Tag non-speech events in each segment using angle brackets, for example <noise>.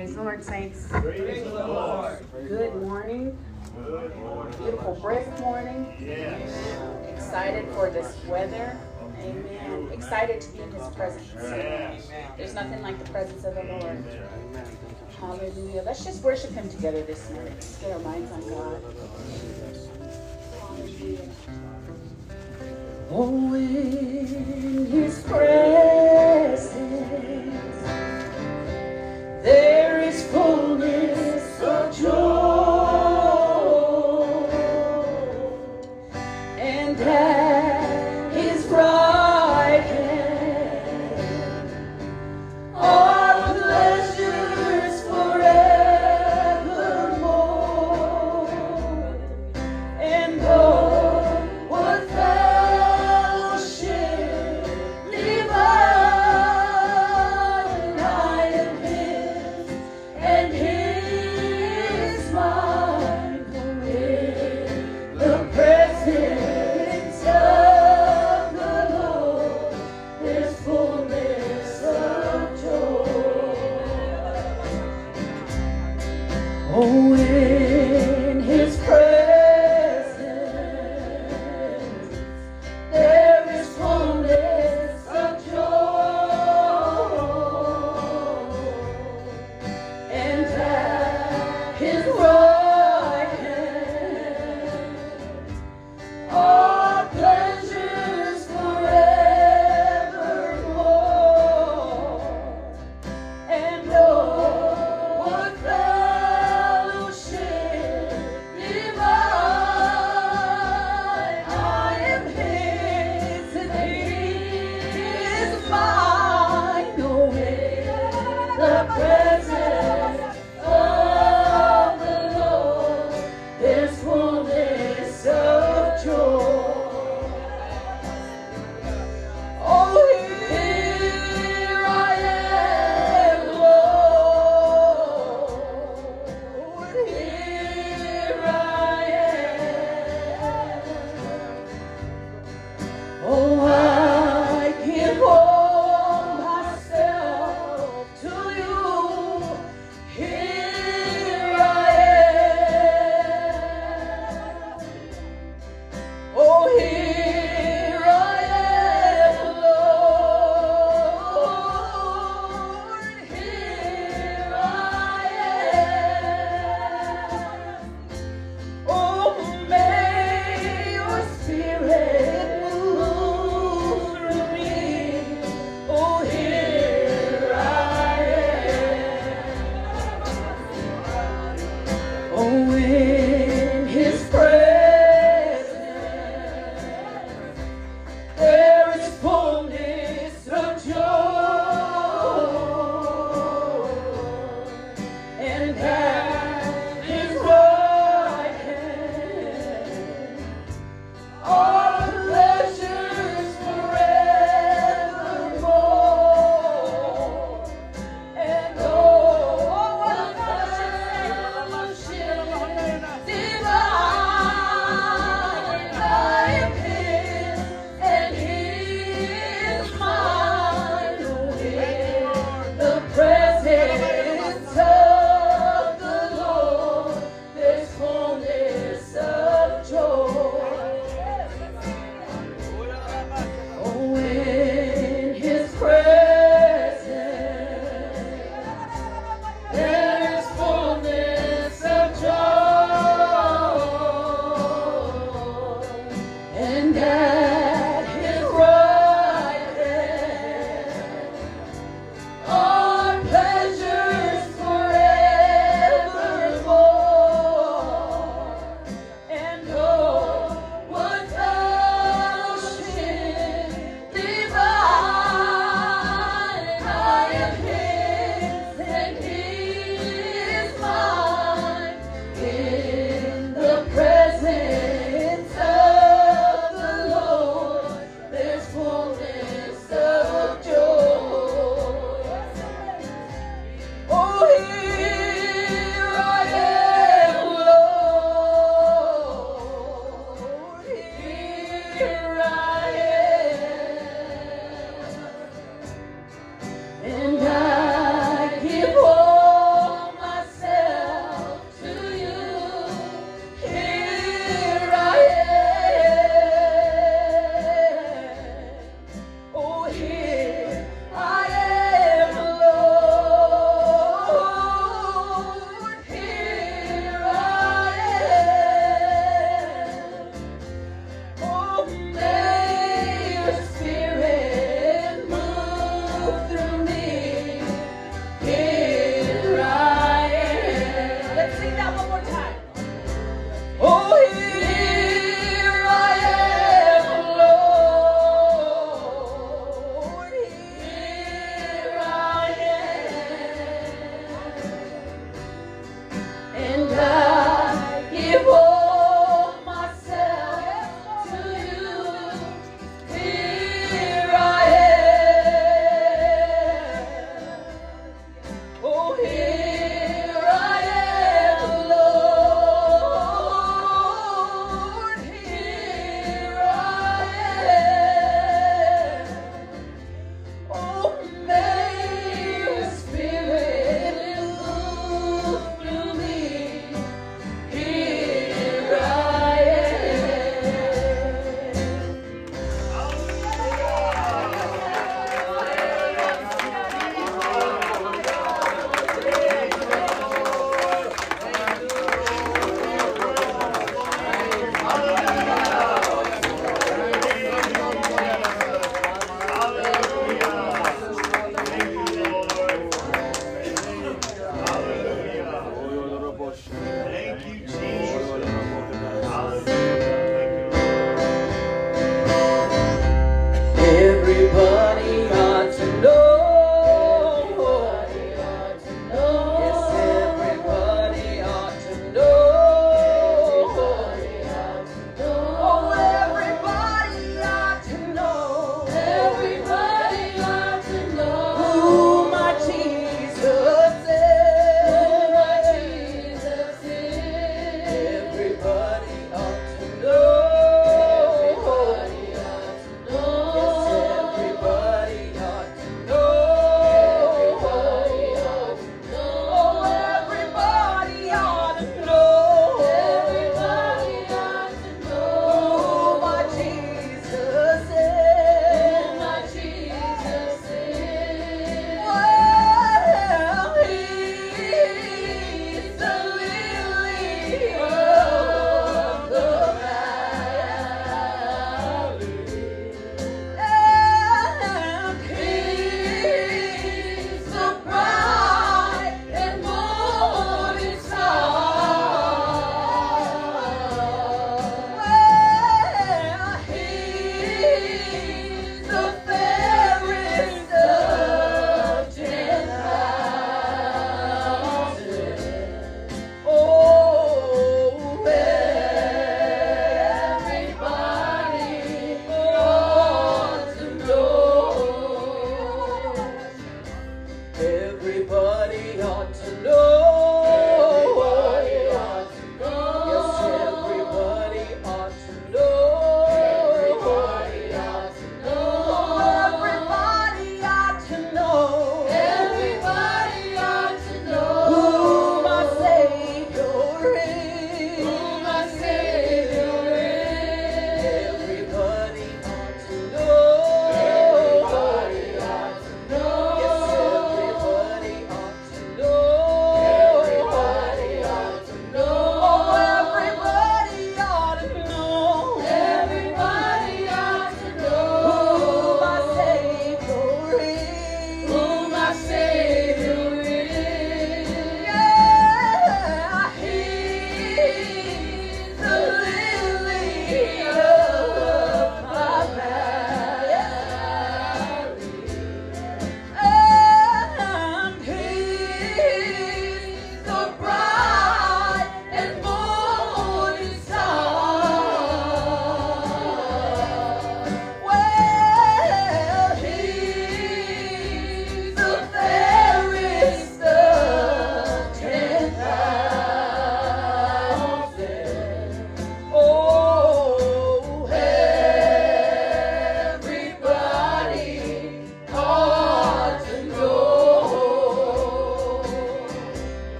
Praise the Lord, saints. Praise the Lord. Good morning. Good morning. Beautiful brisk morning. Yes. Excited for this weather. Amen. Excited to be in His presence. Yes. There's nothing like the presence of the Lord. Hallelujah. Let's just worship Him together this morning. Let's get our minds on God. Hallelujah. Oh, in His presence, there is fullness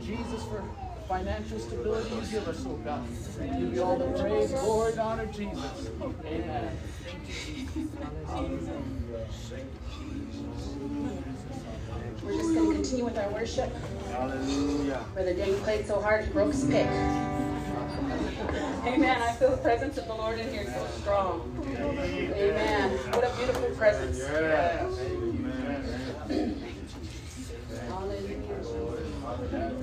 Jesus, for the financial stability you give us, oh God. We give you all the praise, glory, and honor, Jesus. Amen. We're just going to continue with our worship. Hallelujah. Brother Dan played so hard, he broke his pick. Amen. I feel the presence of the Lord in here so strong. Amen. What a beautiful presence. Yes. Hallelujah.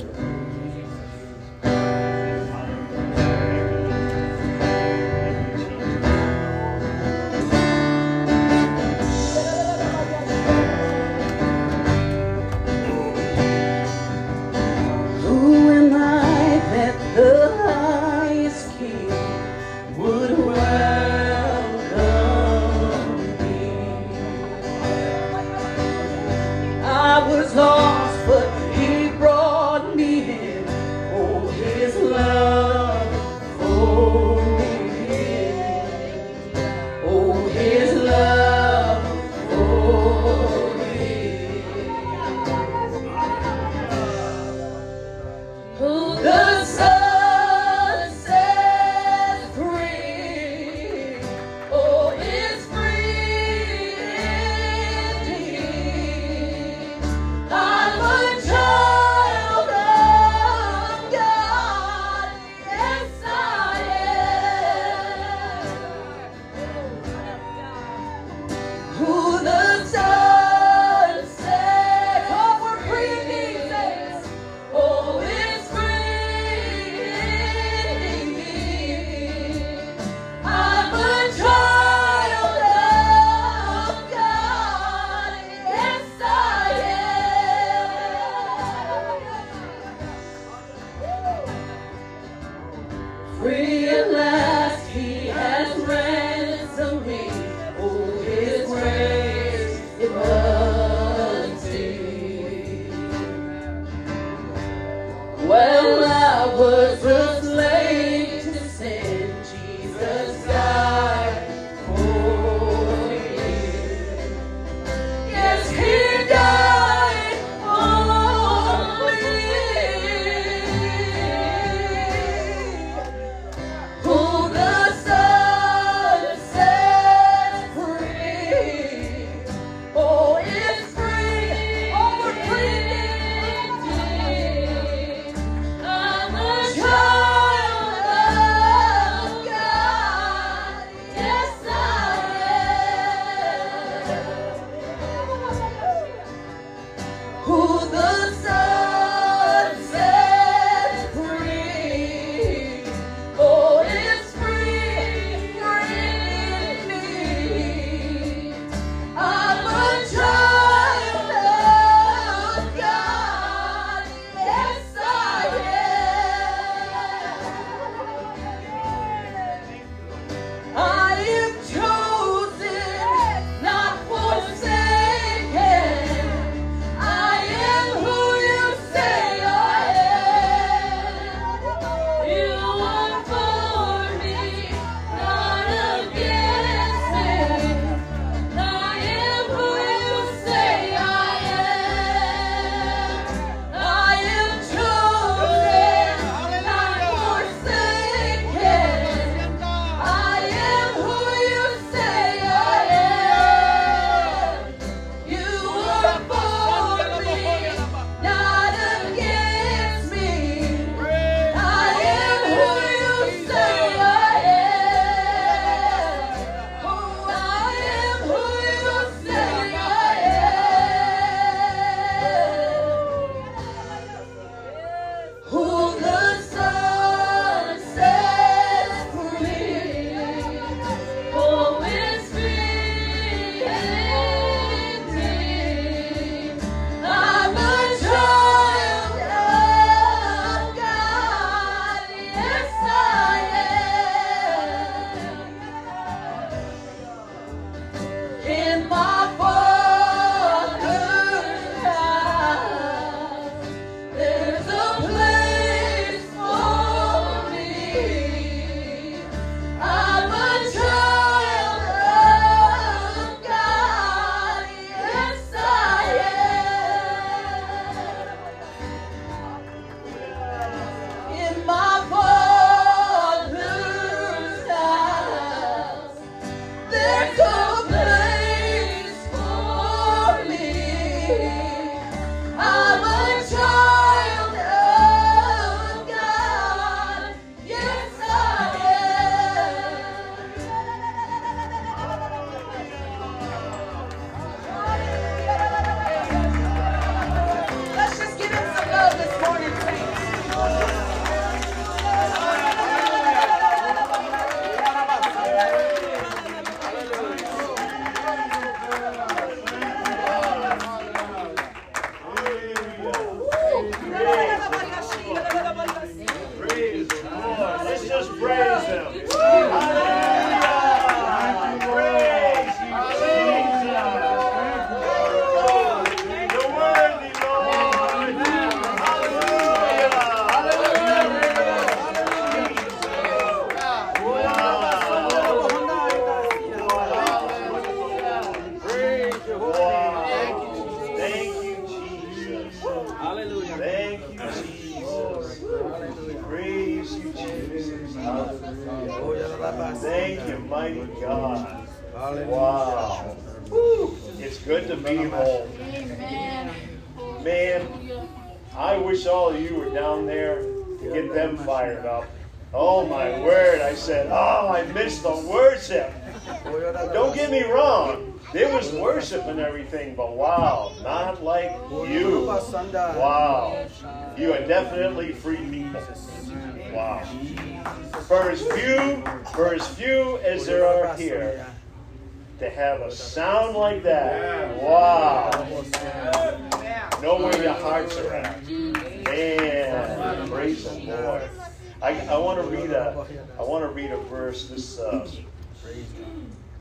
This uh,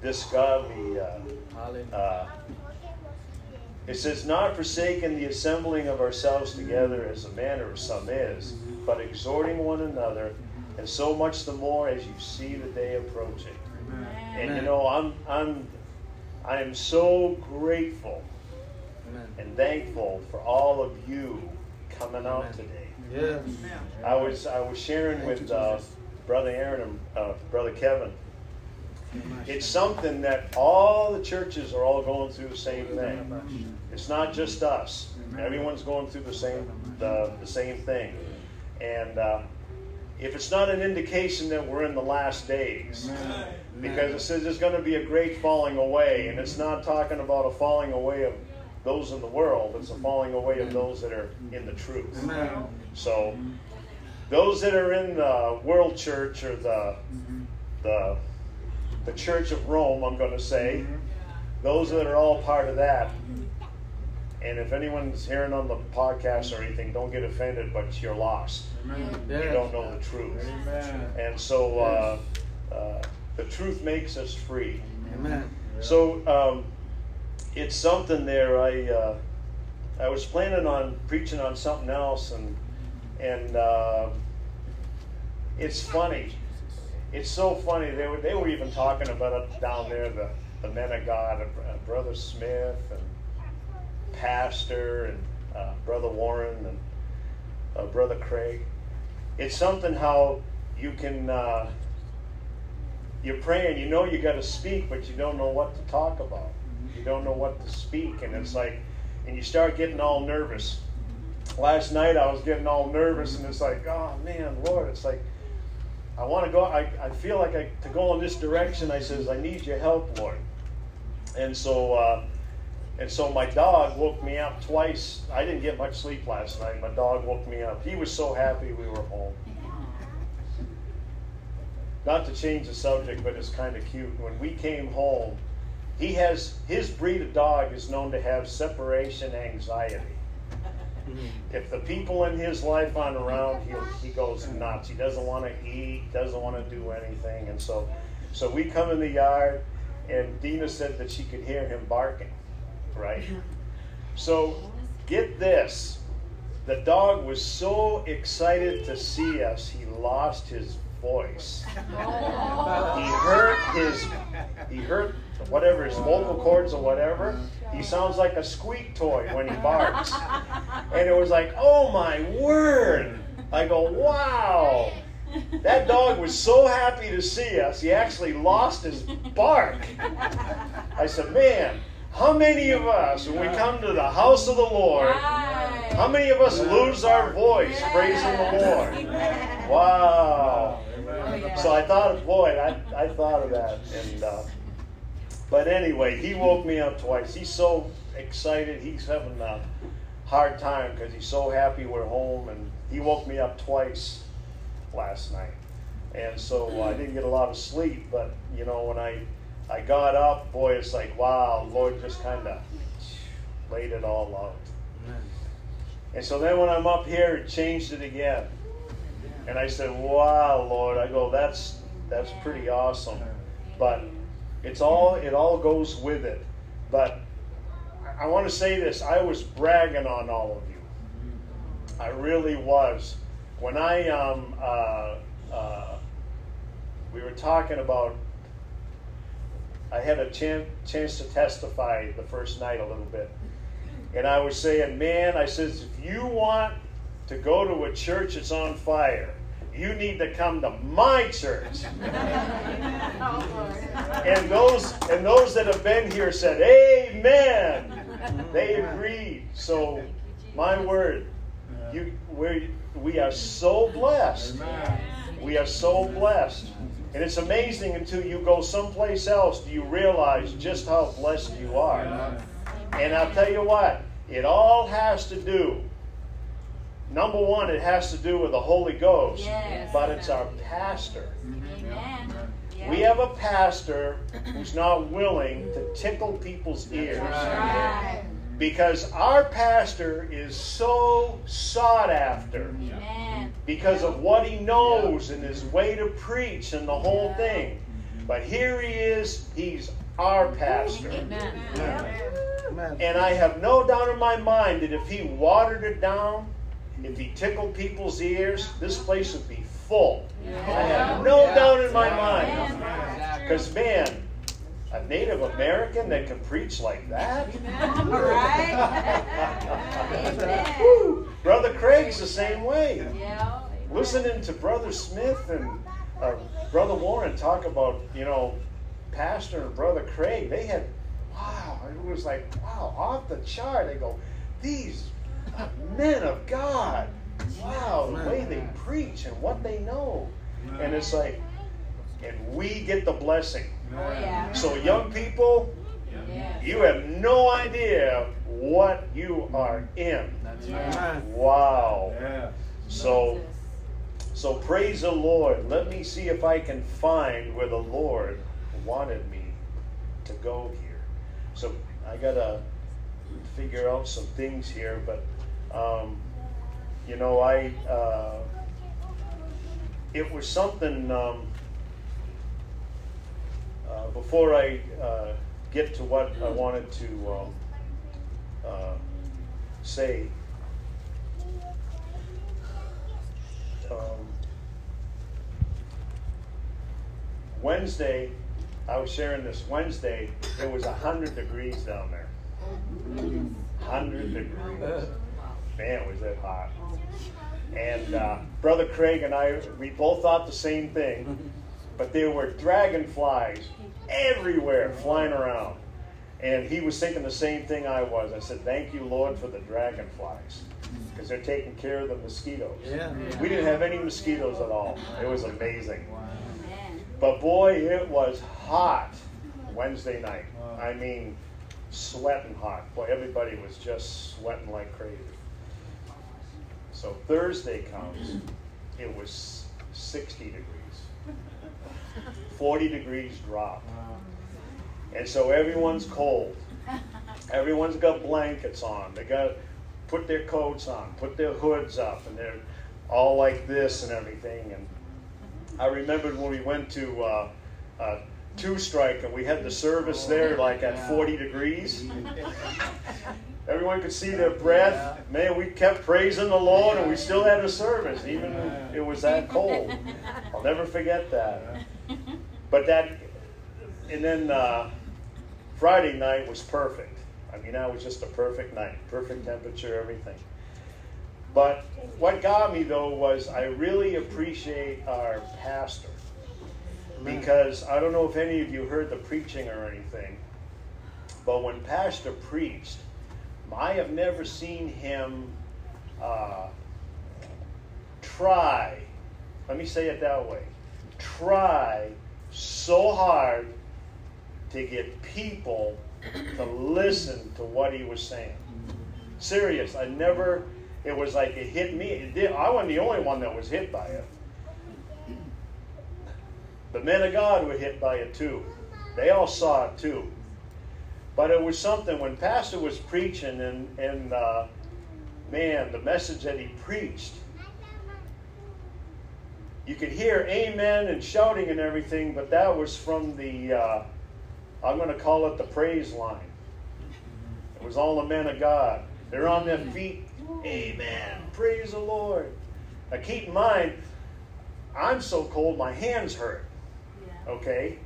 this godly. Uh, uh, it says, "Not forsaking the assembling of ourselves together, as the manner of some is, but exhorting one another, and so much the more as you see the day approaching." And you know, I'm I'm I am so grateful and thankful for all of you coming out today. Yes. I was I was sharing with uh, brother Aaron and uh, brother Kevin. It's something that all the churches are all going through the same thing. It's not just us. Everyone's going through the same the, the same thing. And uh, if it's not an indication that we're in the last days, because it says there's going to be a great falling away, and it's not talking about a falling away of those in the world. It's a falling away of those that are in the truth. So, those that are in the world church or the the the Church of Rome, I'm going to say, those that are all part of that. And if anyone's hearing on the podcast or anything, don't get offended, but you're lost. You don't know the truth. And so, uh, uh, the truth makes us free. Amen. So um, it's something there. I uh, I was planning on preaching on something else, and and uh, it's funny. It's so funny. They were they were even talking about it down there. The the men of God, uh, Brother Smith and Pastor and uh, Brother Warren and uh, Brother Craig. It's something how you can. Uh, you're praying, you know you got to speak, but you don't know what to talk about. You don't know what to speak, and it's like, and you start getting all nervous. Last night I was getting all nervous, and it's like, oh man, Lord, it's like, I want to go. I, I feel like I to go in this direction. I says, I need your help, Lord. And so, uh, and so my dog woke me up twice. I didn't get much sleep last night. My dog woke me up. He was so happy we were home not to change the subject, but it's kind of cute. When we came home, he has his breed of dog is known to have separation anxiety. If the people in his life aren't around, he he goes nuts. He doesn't want to eat, doesn't want to do anything, and so so we come in the yard, and Dina said that she could hear him barking, right? So get this, the dog was so excited to see us, he lost his voice. He hurt his, he hurt whatever his vocal cords or whatever. He sounds like a squeak toy when he barks. And it was like, oh my word! I go, wow! That dog was so happy to see us, he actually lost his bark. I said, man, how many of us, when we come to the house of the Lord, how many of us lose our voice praising the Lord? Wow. So I thought, boy, I, I thought of that. And uh, but anyway, he woke me up twice. He's so excited. He's having a hard time because he's so happy we're home. And he woke me up twice last night. And so uh, I didn't get a lot of sleep. But you know, when I I got up, boy, it's like wow, Lord just kind of laid it all out. And so then when I'm up here, it changed it again. And I said, "Wow, Lord!" I go, "That's that's pretty awesome." But it's all it all goes with it. But I want to say this: I was bragging on all of you. I really was. When I um uh, uh, we were talking about, I had a chance chance to testify the first night a little bit, and I was saying, "Man," I says, "if you want to go to a church that's on fire, you need to come to my church. <laughs> and those and those that have been here said, Amen. They agreed. So my word, you we we are so blessed. We are so blessed. And it's amazing until you go someplace else do you realize just how blessed you are. And I'll tell you what, it all has to do. Number one, it has to do with the Holy Ghost, Yes. but it's our pastor. Amen. We have a pastor who's not willing to tickle people's ears. Right. Because our pastor is so sought after Amen. because of what he knows and his way to preach and the whole thing. But here he is, he's our pastor. Amen. Amen. And I have no doubt in my mind that if he watered it down, if he tickled people's ears, this place would be full. I have no doubt in my mind. Because, man, a Native American that can preach like that? <laughs> Right? Brother Craig's the same way. Yeah. Listening to Brother Smith and uh, Brother Warren talk about, you know, Pastor and Brother Craig, they had, wow, it was like, wow, off the chart. They go, these <laughs> men of God. Wow, the way they preach and what they know. And it's like, and we get the blessing. Oh, yeah. So, young people, Yes. you have no idea what you are in. That's Amen. Wow. Yeah. So, so praise the Lord. Let me see if I can find where the Lord wanted me to go here. So I gotta figure out some things here, but um, you know, I uh, it was something. Um, uh, before I uh, get to what I wanted to um, uh, say, um, Wednesday, I was sharing this Wednesday, it was 100 degrees down there. 100 degrees. Man, was that hot. And uh, Brother Craig and I, we both thought the same thing, but there were dragonflies everywhere flying around. And he was thinking the same thing I was. I said, Thank you, Lord, for the dragonflies, because they're taking care of the mosquitoes. Yeah. We didn't have any mosquitoes at all. It was amazing. Amen. But boy, it was hot Wednesday night. I mean, sweating hot. Boy, everybody was just sweating like crazy. So Thursday comes, it was 60 degrees. 40 degrees drop. And so everyone's cold. Everyone's got blankets on. They got to put their coats on, put their hoods up, and they're all like this and everything. And I remembered when we went to uh, uh, Two Strike and we had the service there like at 40 degrees. <laughs> Everyone could see their breath. Man, we kept praising the Lord and we still had a service, even when it was that <laughs> cold. I'll never forget that. But that, and then uh, Friday night was perfect. I mean, that was just a perfect night, perfect temperature, everything. But what got me though was I really appreciate our pastor because I don't know if any of you heard the preaching or anything, but when Pastor preached, I have never seen him uh, try, let me say it that way, try so hard to get people to listen to what he was saying. Serious, I never, it was like it hit me. It did, I wasn't the only one that was hit by it. The men of God were hit by it too. They all saw it too. But it was something when Pastor was preaching, and, and uh, man, the message that he preached, you could hear amen and shouting and everything, but that was from the, uh, I'm going to call it the praise line. It was all the men of God. They're on their feet. Amen. Praise the Lord. Now keep in mind, I'm so cold, my hands hurt. Okay?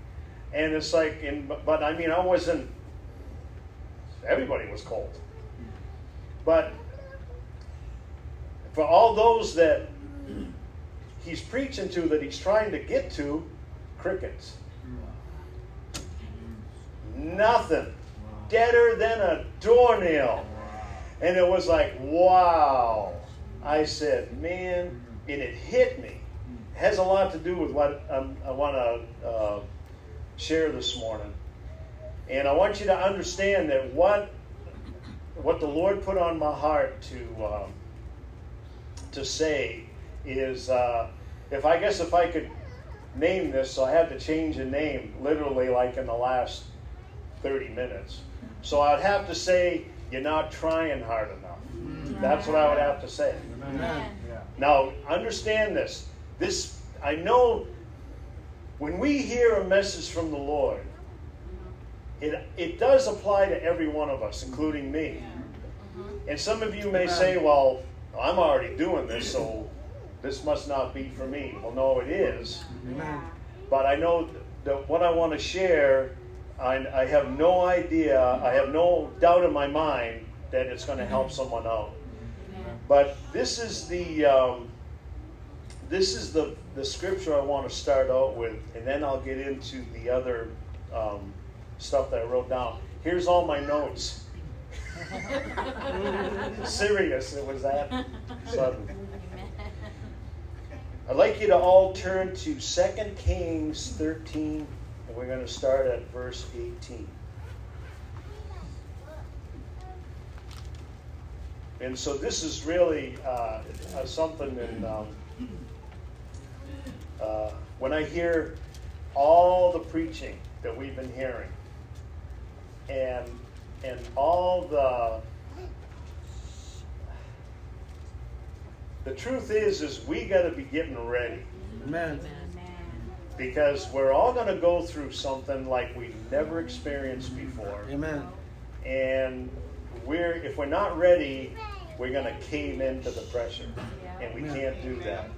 And it's like, in, but, but I mean, I wasn't, everybody was cold. But for all those that he's preaching to, that he's trying to get to, crickets. Nothing. Deader than a doornail. And it was like, wow. I said, man, and it hit me. It has a lot to do with what um, I want to uh, share this morning. And I want you to understand that what what the Lord put on my heart to um, to say is, uh, if I guess if I could name this, so I had to change a name literally like in the last 30 minutes. So I'd have to say, you're not trying hard enough. That's what I would have to say. Amen. Now, understand this. This I know when we hear a message from the Lord, it, it does apply to every one of us, including me. And some of you may say, well, I'm already doing this, so this must not be for me. Well, no, it is. But I know that what I want to share, I, I have no idea, I have no doubt in my mind that it's going to help someone out. But this is the um, this is the the scripture I want to start out with, and then I'll get into the other um, stuff that I wrote down. Here's all my notes. <laughs> Serious, it was that <laughs> sudden. I'd like you to all turn to 2 Kings 13, and we're going to start at verse 18. And so this is really uh, uh, something, and um, uh, when I hear all the preaching that we've been hearing, and and all the the truth is, is we got to be getting ready Amen. because we're all going to go through something like we've never experienced before. Amen. and we're if we're not ready we're going to cave into the pressure and we can't do that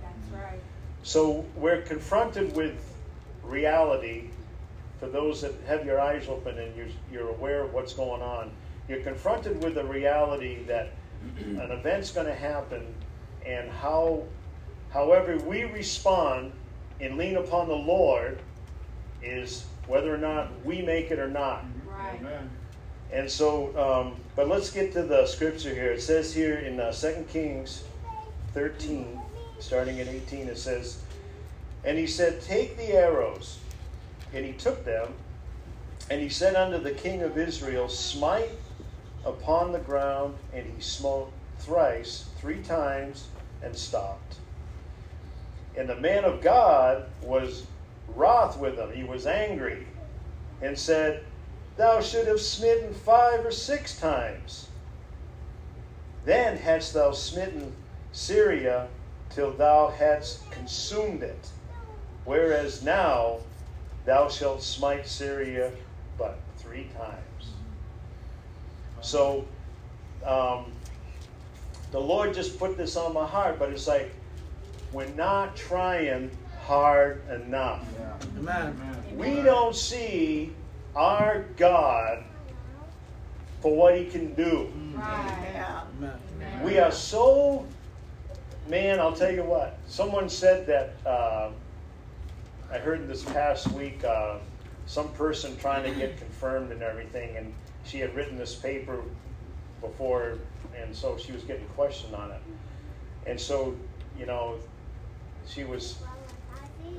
so we're confronted with reality for those that have your eyes open and you're, you're aware of what's going on you're confronted with the reality that an event's going to happen and how however we respond and lean upon the lord is whether or not we make it or not Right. and so, um, but let's get to the scripture here. It says here in uh, 2 Kings 13, starting at 18, it says, And he said, Take the arrows. And he took them, and he said unto the king of Israel, Smite upon the ground, and he smote thrice, three times, and stopped. And the man of God was wroth with him. He was angry, and said, Thou should have smitten five or six times. Then hadst thou smitten Syria till thou hadst consumed it. Whereas now thou shalt smite Syria but three times. So um, the Lord just put this on my heart, but it's like we're not trying hard enough. Amen. We don't see our God for what He can do. Right. We are so, man, I'll tell you what. Someone said that, uh, I heard this past week, uh, some person trying to get confirmed and everything, and she had written this paper before, and so she was getting questioned on it. And so, you know, she was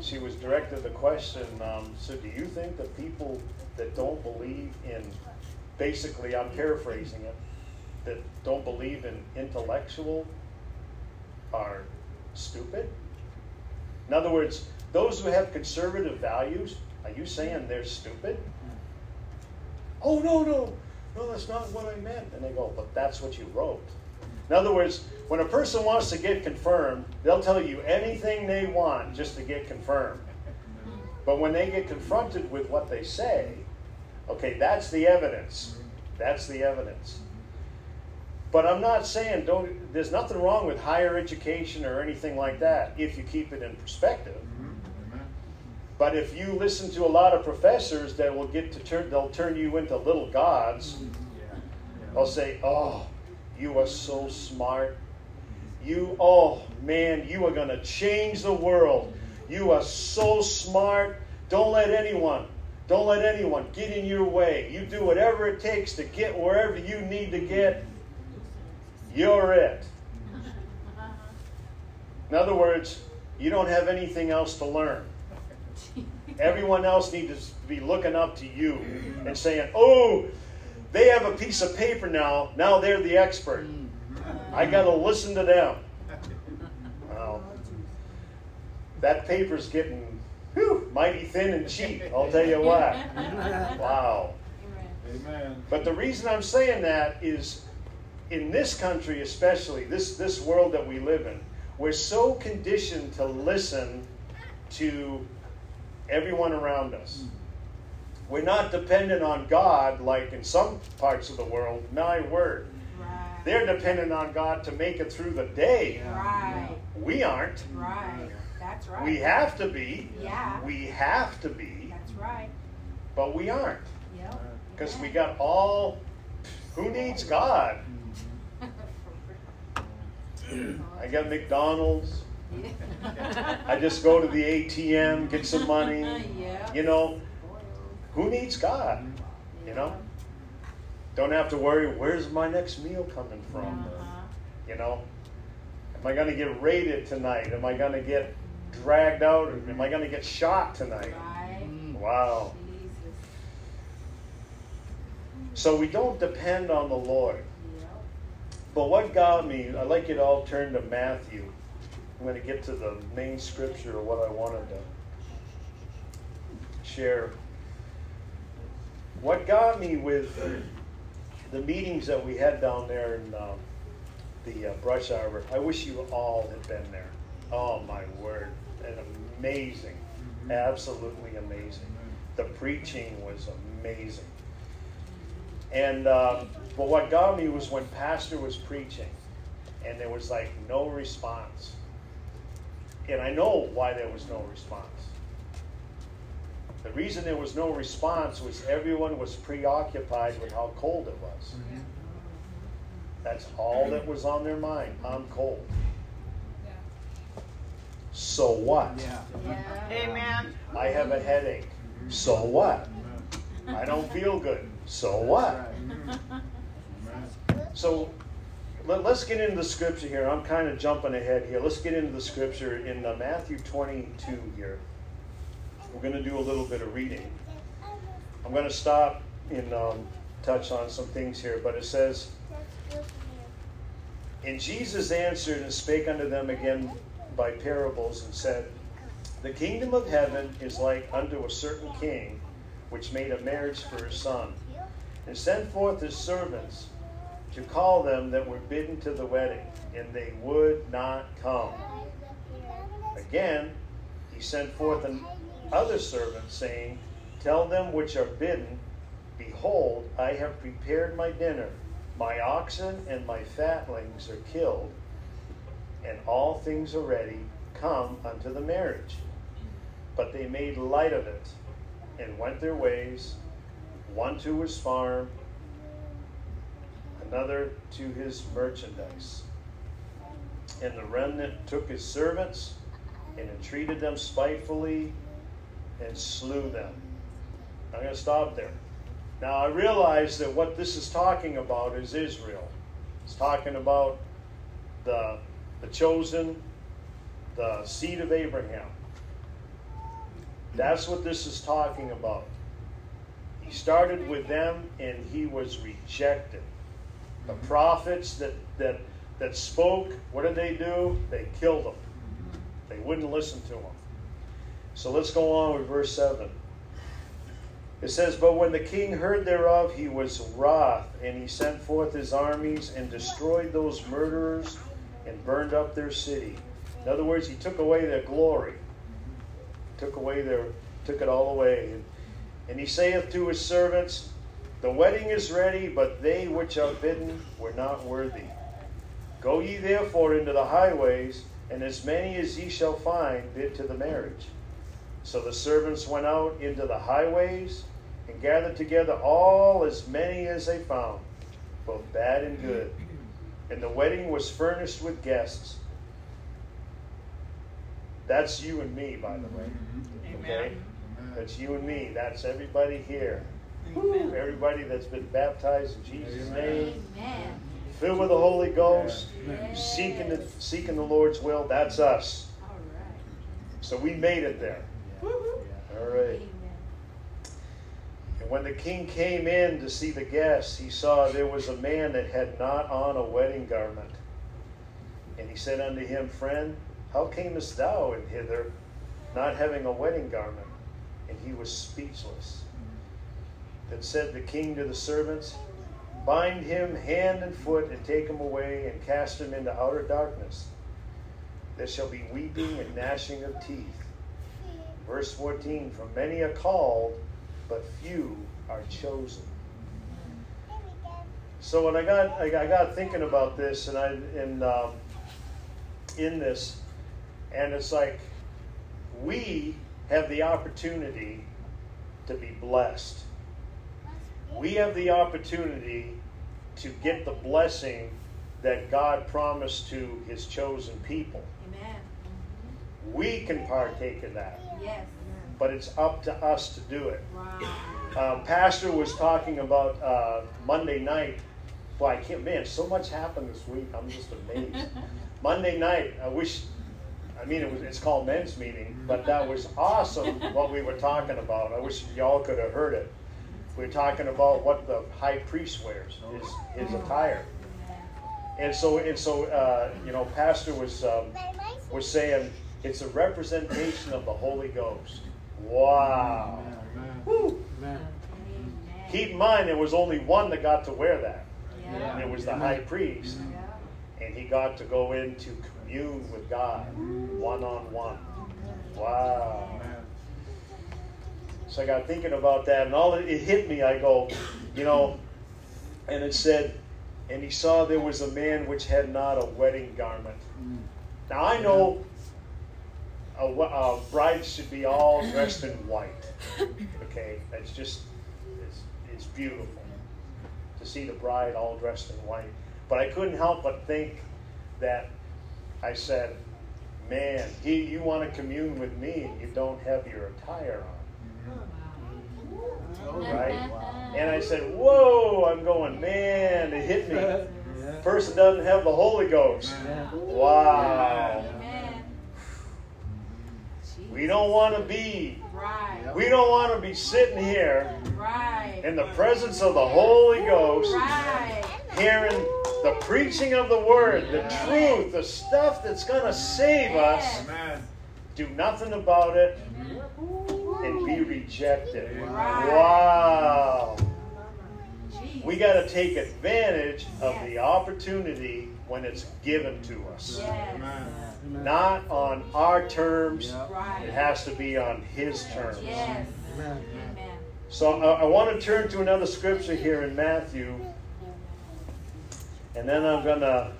she was directed the question um, so do you think that people that don't believe in basically i'm paraphrasing it that don't believe in intellectual are stupid in other words those who have conservative values are you saying they're stupid hmm. oh no no no that's not what i meant and they go but that's what you wrote in other words, when a person wants to get confirmed, they'll tell you anything they want just to get confirmed. Hmm. But when they get confronted with what they say, okay, that's the evidence. That's the evidence. Hmm. But I'm not saying don't there's nothing wrong with higher education or anything like that if you keep it in perspective. But if you listen to a lot of professors that will get to turn they'll turn you into little gods. They'll say, "Oh, you are so smart. You, oh man, you are going to change the world. You are so smart. Don't let anyone, don't let anyone get in your way. You do whatever it takes to get wherever you need to get. You're it. <laughs> In other words, you don't have anything else to learn. Everyone else needs to be looking up to you and saying, oh, they have a piece of paper now. Now they're the expert. I got to listen to them. Well, that paper's getting whew, mighty thin and cheap. I'll tell you what. Wow. Amen. But the reason I'm saying that is in this country, especially, this, this world that we live in, we're so conditioned to listen to everyone around us. We're not dependent on God like in some parts of the world. My word. Right. They're dependent on God to make it through the day. Right. We aren't. Right. That's right. We have to be. Yeah. We have to be, That's right. but we aren't. Yep. Because we got all. Who needs God? <laughs> I got McDonald's. I just go to the ATM, get some money. <laughs> yeah. You know, who needs God? You know? Don't have to worry, where's my next meal coming from? Uh-huh. You know? Am I going to get raided tonight? Am I going to get dragged out? Am I going to get shot tonight? Right. Wow. Jesus. So we don't depend on the Lord. But what got me, I'd like you to all turn to Matthew. I'm going to get to the main scripture of what I wanted to share. What got me with the meetings that we had down there in um, the uh, Brush Arbor, I wish you all had been there. Oh my word. And amazing. Absolutely amazing. The preaching was amazing. And uh, but what got me was when Pastor was preaching, and there was like no response. And I know why there was no response. The reason there was no response was everyone was preoccupied with how cold it was. That's all that was on their mind. I'm cold. So what? Yeah. Amen. I have a headache. So what? I don't feel good. So what? So let, us get into the scripture here. I'm kind of jumping ahead here. Let's get into the scripture in uh, Matthew 22 here. We're going to do a little bit of reading. I'm going to stop and um, touch on some things here, but it says, And Jesus answered and spake unto them again by parables and said, The kingdom of heaven is like unto a certain king which made a marriage for his son, and sent forth his servants to call them that were bidden to the wedding, and they would not come. Again, he sent forth other servant, saying, Tell them which are bidden, Behold, I have prepared my dinner. My oxen and my fatlings are killed, and all things are ready. Come unto the marriage. But they made light of it, and went their ways, one to his farm, another to his merchandise. And the remnant took his servants and entreated them spitefully and slew them. I'm going to stop there. Now, I realize that what this is talking about is Israel. It's talking about the, the chosen, the seed of Abraham. That's what this is talking about. He started with them and he was rejected. The prophets that, that, that spoke, what did they do? They killed them. They wouldn't listen to them. So let's go on with verse 7. It says, But when the king heard thereof, he was wroth, and he sent forth his armies and destroyed those murderers and burned up their city. In other words, he took away their glory, took away their, took it all away. And, and he saith to his servants, The wedding is ready, but they which are bidden were not worthy. Go ye therefore into the highways, and as many as ye shall find, bid to the marriage. So the servants went out into the highways and gathered together all as many as they found, both bad and good. and the wedding was furnished with guests. That's you and me, by the way. Mm-hmm. Okay? That's you and me. That's everybody here. Everybody that's been baptized in Jesus' name, Amen. filled with the Holy Ghost, Yes. seeking the, seeking the Lord's will. That's us. All right. So we made it there. All right. Amen. And when the king came in to see the guests, he saw there was a man that had not on a wedding garment. And he said unto him, Friend, how camest thou in hither, not having a wedding garment? And he was speechless. Then said the king to the servants, Bind him hand and foot, and take him away, and cast him into outer darkness. There shall be weeping and gnashing of teeth. Verse 14 For many are called, but few are chosen. So when I got I got- thinking about this, and I in um, in this, and it's like we have the opportunity to be blessed. We have the opportunity to get the blessing that God promised to His chosen people. Amen. We can partake in that, Yes. but it's up to us to do it. Right. Um, Pastor was talking about uh, Monday night. Boy, I can't, man, so much happened this week. I'm just amazed. <laughs> Monday night, I wish, I mean, it was, it's called men's meeting, but that was awesome <laughs> what we were talking about. I wish y'all could have heard it. We were talking about what the high priest wears, his, his attire. And so, and so, uh, you know, Pastor was um, was saying it's a representation of the Holy Ghost. Wow. Woo. Amen. Keep in mind, there was only one that got to wear that. Yeah. And it was the high priest. Yeah. And he got to go in to commune with God one on one. Wow. So I got thinking about that, and all it, it hit me. I go, you know, and it said, and he saw there was a man which had not a wedding garment. Now I know a, a bride should be all dressed in white. Okay, that's just it's, it's beautiful to see the bride all dressed in white. But I couldn't help but think that I said, "Man, he, you want to commune with me, and you don't have your attire on." Right? And I said, Whoa, I'm going, man, it hit me. Person doesn't have the Holy Ghost. Wow. We don't want to be, Right. we don't want to be sitting here Right. in the presence of the Holy Ghost, Right. hearing the preaching of the Word, the truth, the stuff that's going to save us, do nothing about it, and be rejected. Wow. We got to take advantage of the opportunity when it's given to us. Yes. Not on our terms, it has to be on His terms. Yes. So uh, I, I want to turn to another scripture here in Matthew, and then I'm going to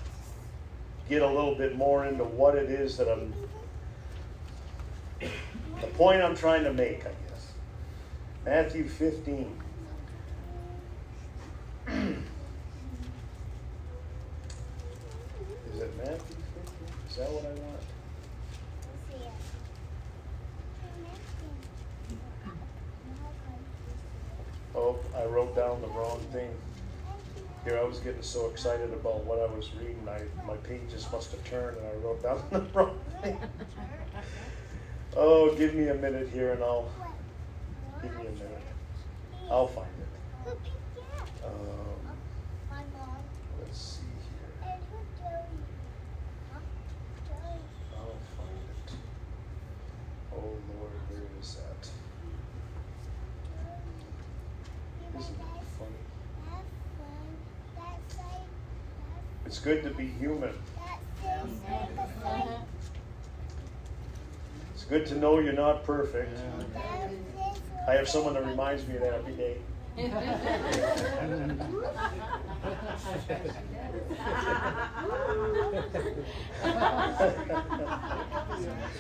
get a little bit more into what it is that I'm, the point I'm trying to make, I guess. Matthew 15. Is it Matthew 15? Is that what I want? Oh, I wrote down the wrong thing. Here, I was getting so excited about what I was reading, I, my pages must have turned and I wrote down <laughs> the wrong thing. <laughs> Oh, give me a minute here and I'll, give me a minute. I'll find it. Um, let's see here. I'll find it. Oh Lord, where is that? Isn't that funny? It's good to be human. Good to know you're not perfect. I have someone that reminds me of that every day.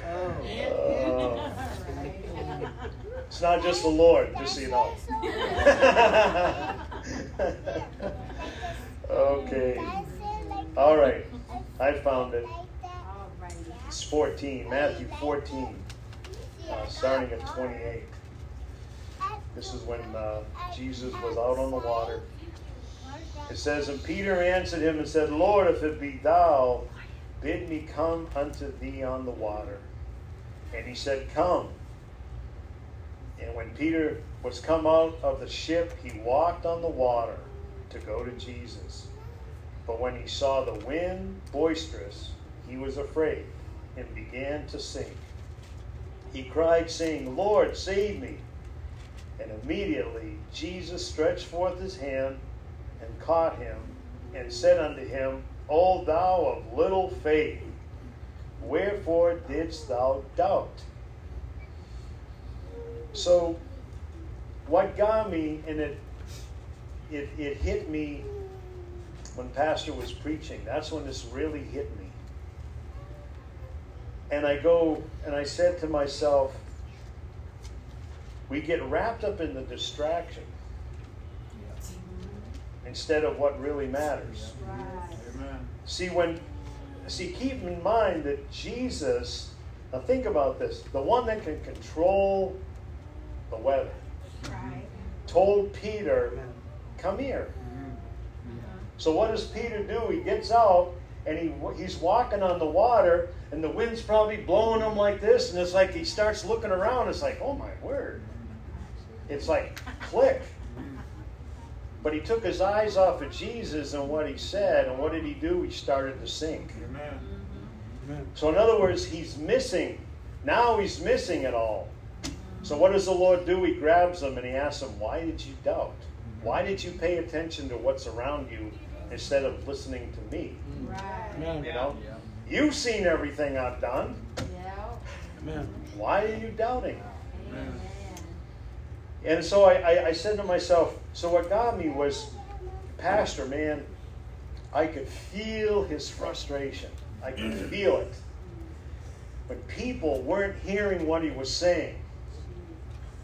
Uh, <laughs> it's not just the Lord, just so you know. <laughs> <laughs> okay. All right, I found it. It's 14, Matthew 14, uh, starting at 28. This is when uh, Jesus was out on the water. It says, And Peter answered him and said, Lord, if it be thou, bid me come unto thee on the water. And he said, Come. And when Peter was come out of the ship, he walked on the water to go to Jesus. But when he saw the wind boisterous, he was afraid and began to sink. He cried, saying, Lord, save me. And immediately Jesus stretched forth his hand and caught him and said unto him, O thou of little faith, wherefore didst thou doubt? So, what got me, and it, it, it hit me when Pastor was preaching, that's when this really hit me. And I go, and I said to myself, we get wrapped up in the distraction instead of what really matters. Right. See, when, see, keep in mind that Jesus, now think about this, the one that can control the weather, Right. told Peter, come here. Mm-hmm. So what does Peter do? He gets out and he he's walking on the water and the wind's probably blowing him like this and it's like he starts looking around. It's like, oh my word. It's like click. But he took his eyes off of Jesus and what he said, and what did he do? He started to sink. Amen. Amen. So in other words, he's missing. Now he's missing it all. So what does the Lord do? He grabs him and he asks him, Why did you doubt? Why did you pay attention to what's around you instead of listening to me? Right. Amen. You know? Yeah. You've seen everything I've done. Yeah. Amen. Why are you doubting? Amen. And so I, I, I said to myself, so what got me was, Pastor, man, I could feel his frustration. I could <clears throat> feel it. But people weren't hearing what he was saying.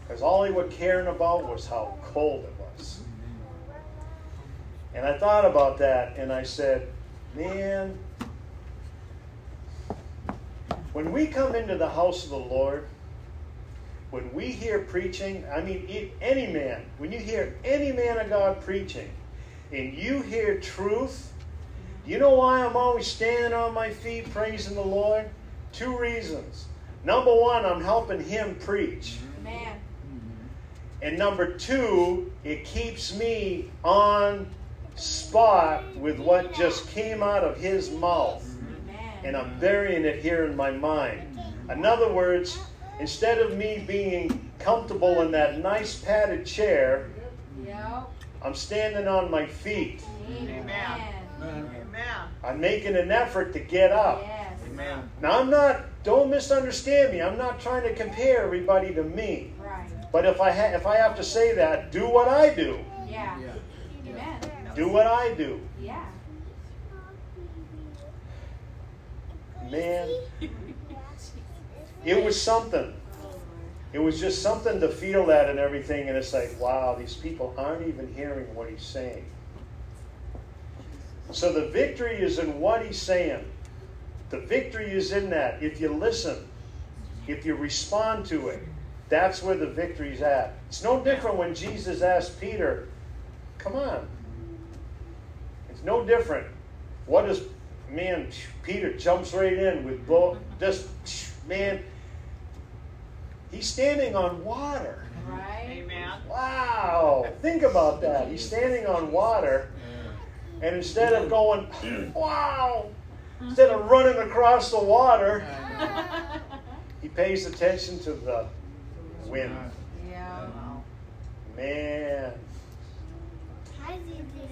Because all he was caring about was how cold it was. And I thought about that and I said, man, when we come into the house of the Lord, when we hear preaching, I mean, any man, when you hear any man of God preaching, and you hear truth, you know why I'm always standing on my feet praising the Lord? Two reasons. Number one, I'm helping him preach. Amen. Mm-hmm. And number two, it keeps me on spot with what just came out of his mouth. And I'm burying it here in my mind. In other words, instead of me being comfortable in that nice padded chair, I'm standing on my feet. Amen. Amen. I'm making an effort to get up. Amen. Now, I'm not, don't misunderstand me. I'm not trying to compare everybody to me. Right. But if I, ha- if I have to say that, do what I do. Yeah. Yeah. Do what I do. Yeah. Man, it was something. It was just something to feel that and everything, and it's like, wow, these people aren't even hearing what he's saying. So the victory is in what he's saying. The victory is in that. If you listen, if you respond to it, that's where the victory's at. It's no different when Jesus asked Peter, come on. It's no different. What does, man, Peter jumps right in with blow, just, man, he's standing on water. Right. Amen. Wow, think about that. He's standing on water, and instead of going, <clears throat> wow, instead of running across the water, <laughs> he pays attention to the wind. Yeah. Man,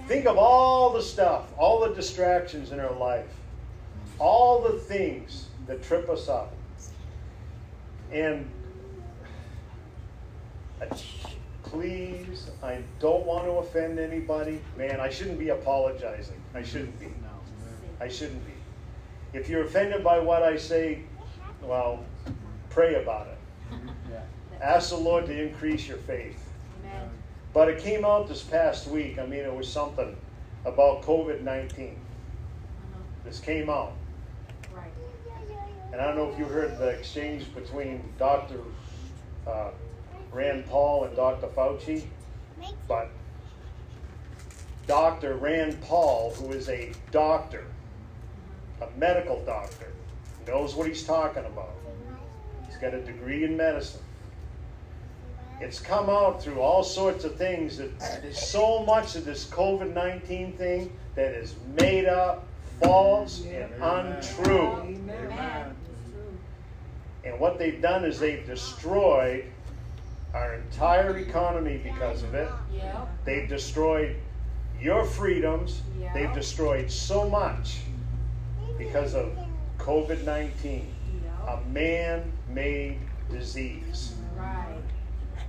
think of all the stuff, all the distractions in our life, all the things that trip us up. And please, I don't want to offend anybody. Man, I shouldn't be apologizing. I shouldn't be. I shouldn't be. If you're offended by what I say, well, pray about it. Ask the Lord to increase your faith. But it came out this past week. I mean, it was something about COVID 19. this came out. Right. And I don't know if you heard the exchange between Dr. Uh, Rand Paul and Dr. Fauci, but Dr. Rand Paul, who is a doctor, a medical doctor, knows what he's talking about. He's got a degree in medicine. It's come out through all sorts of things that there's so much of this COVID 19 thing that is made up, false, and untrue. Amen. And what they've done is they've destroyed our entire economy because of it. They've destroyed your freedoms. They've destroyed so much because of COVID 19, Yep. a man made disease. Right.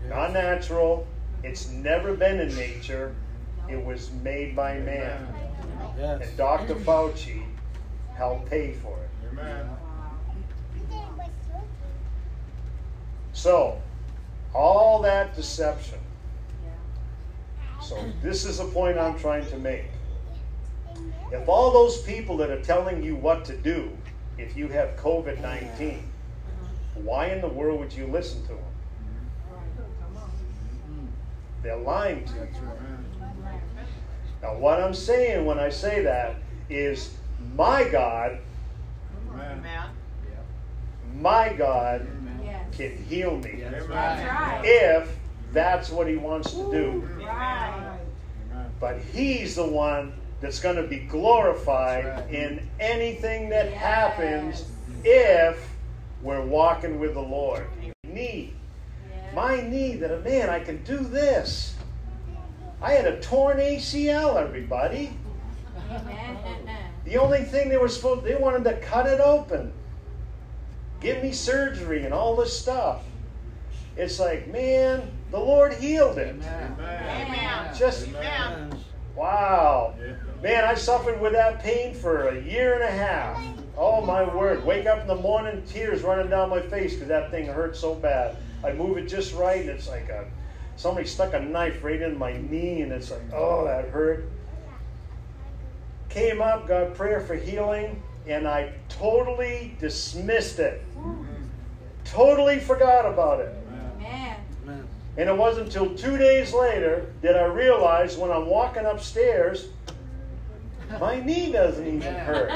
Not natural, it's never been in nature, it was made by man. Yes. And Dr. Fauci helped pay for it. Amen. So, all that deception. So, this is a point I'm trying to make. If all those people that are telling you what to do, if you have COVID 19, why in the world would you listen to them? Right. Come on. They're lying to you. Now, what I'm saying when I say that is my God, Amen. my God can heal me That's right. if that's what He wants to do. Right. But He's the one that's going to be glorified right. in anything that Yes. happens if we're walking with the Lord. Yes. My knee, that, a man, I can do this. I had a torn ACL, everybody. The only thing they were supposed they wanted to cut it open. Give me surgery and all this stuff. It's like, man, the Lord healed it. Amen. Just Amen. wow. Man, I suffered with that pain for a year and a half. Oh my word. Wake up in the morning, tears running down my face because that thing hurt so bad. I move it just right and it's like a somebody stuck a knife right in my knee and it's like, oh, that hurt. Came up, got prayer for healing, and I totally dismissed it. Totally forgot about it. Amen. Amen. And it wasn't until two days later that I realized when I'm walking upstairs, my knee doesn't even hurt.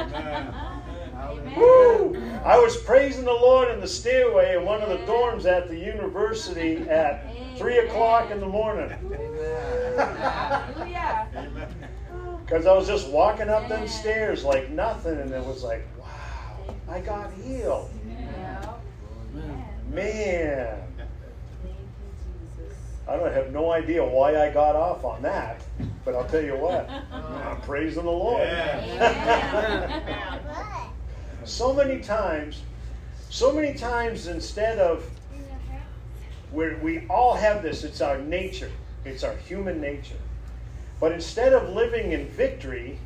Amen. Woo! I was praising the Lord in the stairway in one of the dorms at the university at three o'clock in the morning. Because I was just walking up them stairs like nothing, and it was like, wow, I got healed. Man, Thank you, Jesus. I don't have no idea why I got off on that, but I'll tell you what, I'm <laughs> praising the Lord. <laughs> Amen. so many times, so many times instead of where we all have this, it's our nature, it's our human nature. But instead of living in victory,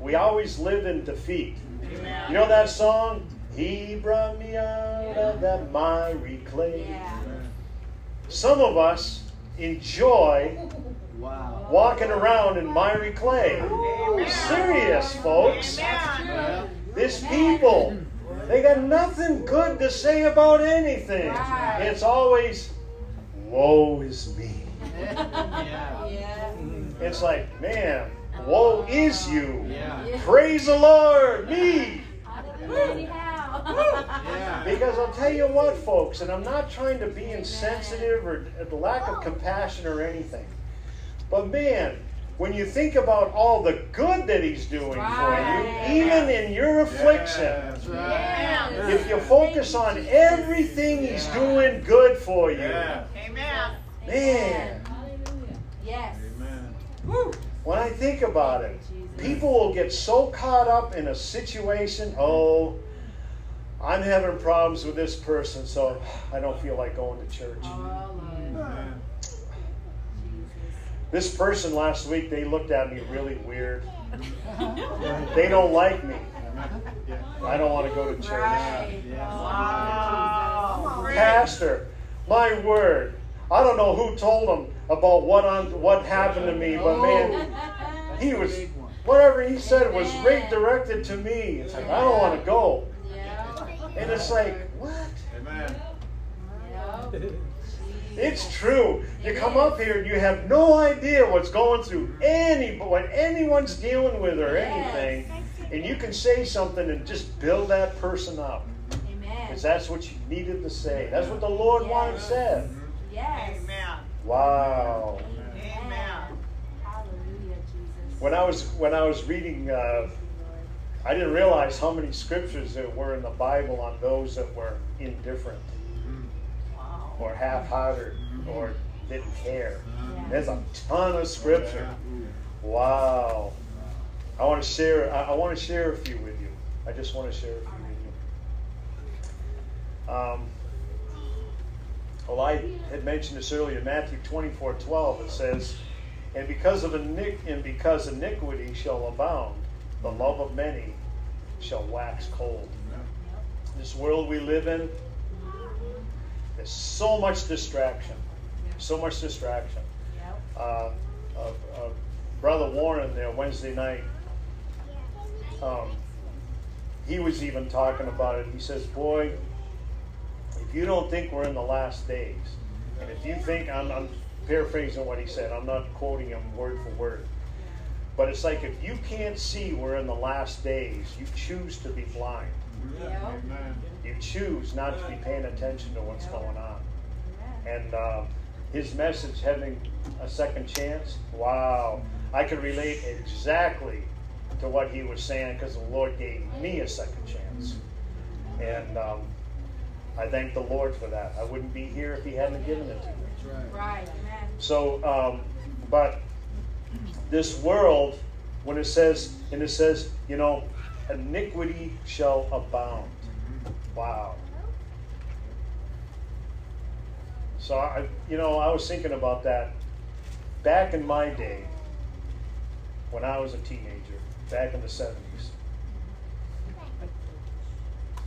we always live in defeat. You know that song? He brought me out of that miry clay. Yeah. Some of us enjoy Wow. walking around in miry clay. Serious, folks. This people, they got nothing good to say about anything. It's always, woe is me. It's like, man, woe is you. Praise the Lord, me. <laughs> Because I'll tell you what, folks, and I'm not trying to be insensitive or lack of compassion or anything. But man, when you think about all the good that He's doing Right. for you, even in your affliction, That's right. If you focus on everything He's doing good for you, Amen. man, Hallelujah. Yes. Amen. when I think about it, people will get so caught up in a situation. Oh, I'm having problems with this person, so I don't feel like going to church. Oh, Lord. Amen. Jesus. This person last week, they looked at me really weird. <laughs> They don't like me. I don't want to go to church. Right. Wow. Pastor, my word. I don't know who told him about what on what happened to me, but oh. man, he was whatever he said was Amen. redirected to me. It's like, I don't want to go. And it's like, what? Amen. Yeah. It's true. You come up here and you have no idea what's going through any what anyone's dealing with or anything, and you can say something and just build that person up. Amen. Because that's what you needed to say. That's what the Lord wanted said. Yes. Amen. Wow. Amen. Hallelujah, Jesus. When I was when I was reading, uh, I didn't realize how many scriptures there were in the Bible on those that were indifferent Wow. Or half-hearted or didn't care. Yeah. There's a ton of scripture. Wow. I want to share. I, I want to share a few with you. I just want to share a few with you. Um, well, I had mentioned this earlier. Matthew 24, 12, it says, "And because of iniq- and because iniquity shall abound, the love of many shall wax cold." This world we live in, there's so much distraction. So much distraction uh, uh, uh, Brother Warren there Wednesday night, um, he was even talking about it. He says, Boy, if you don't think we're in the last days, and if you think, I'm, I'm paraphrasing what he said, I'm not quoting him word for word, but it's like if you can't see we're in the last days, you choose to be blind. Yep. You choose not to be paying attention to what's going on. And uh, his message, having a second chance, wow. I could relate exactly to what he was saying because the Lord gave me a second chance. And um, I thank the Lord for that. I wouldn't be here if he hadn't given it to me. Right. Right. Amen. So, um, but this world, when it says, and it says, you know, iniquity shall abound. Wow. So I, you know, I was thinking about that back in my day, when I was a teenager, back in the seventies.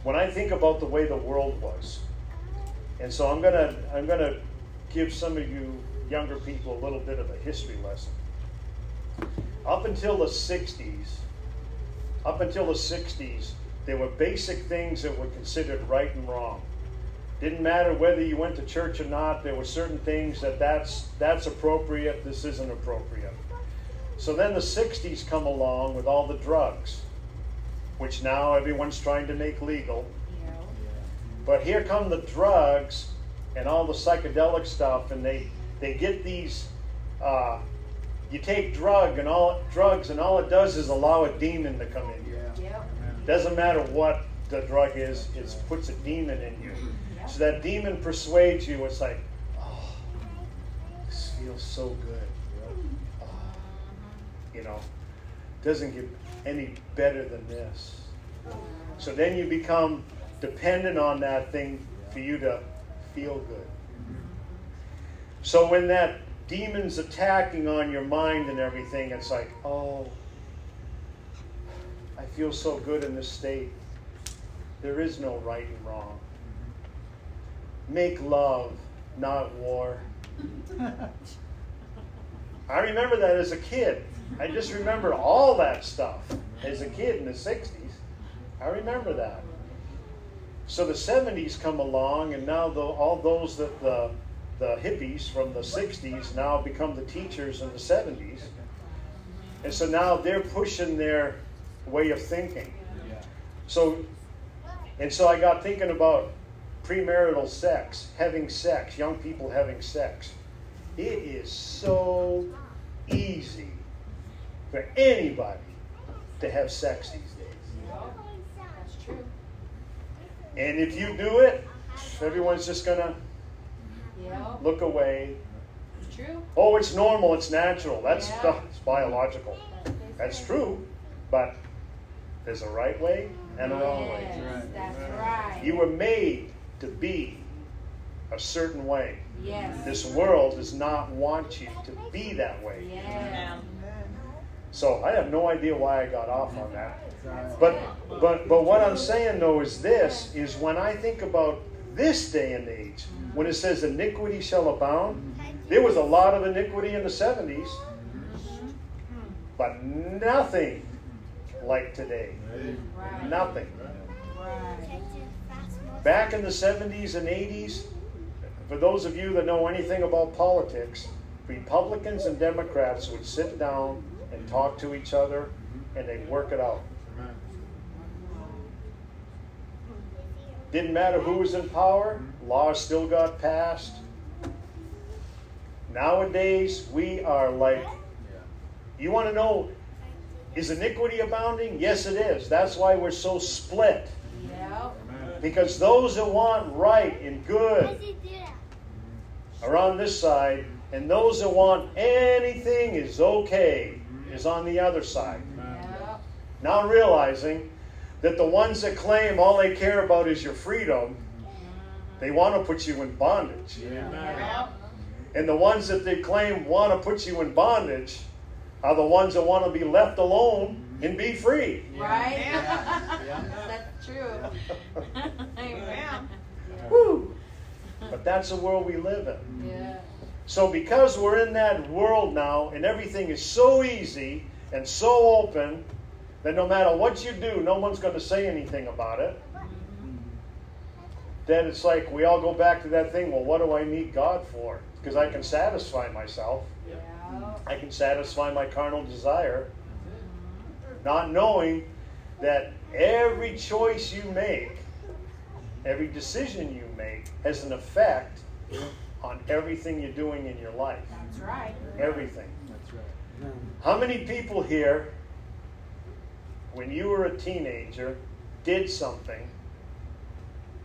When I think about the way the world was, and so I'm gonna, I'm gonna give some of you younger people a little bit of a history lesson. Up until the '60s, up until the 60s, there were basic things that were considered right and wrong. Didn't matter whether you went to church or not, there were certain things that that's, that's appropriate, this isn't appropriate. So then the 60s come along with all the drugs, which now everyone's trying to make legal. But here come the drugs and all the psychedelic stuff, and they they get these. Uh, you take drug and all drugs, and all it does is allow a demon to come in you. Yeah. Yep. Doesn't matter what the drug is, it puts a demon in you. So that demon persuades you. It's like, oh, this feels so good. Oh, you know, doesn't get any better than this. So then you become dependent on that thing for you to feel good. So when that demon's attacking on your mind and everything, it's like, oh, I feel so good in this state. There is no right and wrong. Make love, not war. <laughs> I remember that as a kid. I just remember all that stuff as a kid in the 60s. I remember that. So the 70s come along, and now the, all those that the, the hippies from the 60s now become the teachers in the 70s. And so now they're pushing their way of thinking. Yeah. So, and so I got thinking about premarital sex, having sex, young people having sex. It is so easy for anybody to have sex these days. That's true. And if you do it, everyone's just gonna look away. It's true. Oh, it's normal, it's natural. That's Yeah. it's biological. That's true, but there's a right way and a wrong way. Right. that's right. You were made to be a certain way. Yes. This world does not want you to be that way. Yes. So I have no idea why I got off on that. It's. But but but what I'm saying though is this is when I think about this day and age, when it says iniquity shall abound, there was a lot of iniquity in the 70s. but nothing like today. Right. Nothing. Right. Back in the 70s and 80s, for those of you that know anything about politics, Republicans and Democrats would sit down and talk to each other and they'd work it out. Didn't matter who was in power, laws still got passed. Nowadays, we are like, you want to know, is iniquity abounding? Yes, it is. That's why we're so split. Yep. Because those that want right and good are on this side, and those that want anything is okay is on the other side. Yep. Now realizing that the ones that claim all they care about is your freedom, they want to put you in bondage. Yep. And the ones that they claim want to put you in bondage are the ones that want to be left alone and be free. Right? <laughs> Yeah. That's true. <laughs> Amen. Woo! But that's the world we live in. Yeah. So, because we're in that world now and everything is so easy and so open that no matter what you do, no one's going to say anything about it, then it's like we all go back to that thing well, what do I need God for? Because I can satisfy myself, Yep. I can satisfy my carnal desire, not knowing that every choice you make, every decision you make, has an effect on everything you're doing in your life. That's right. Everything. That's right. How many people here, when you were a teenager, did something?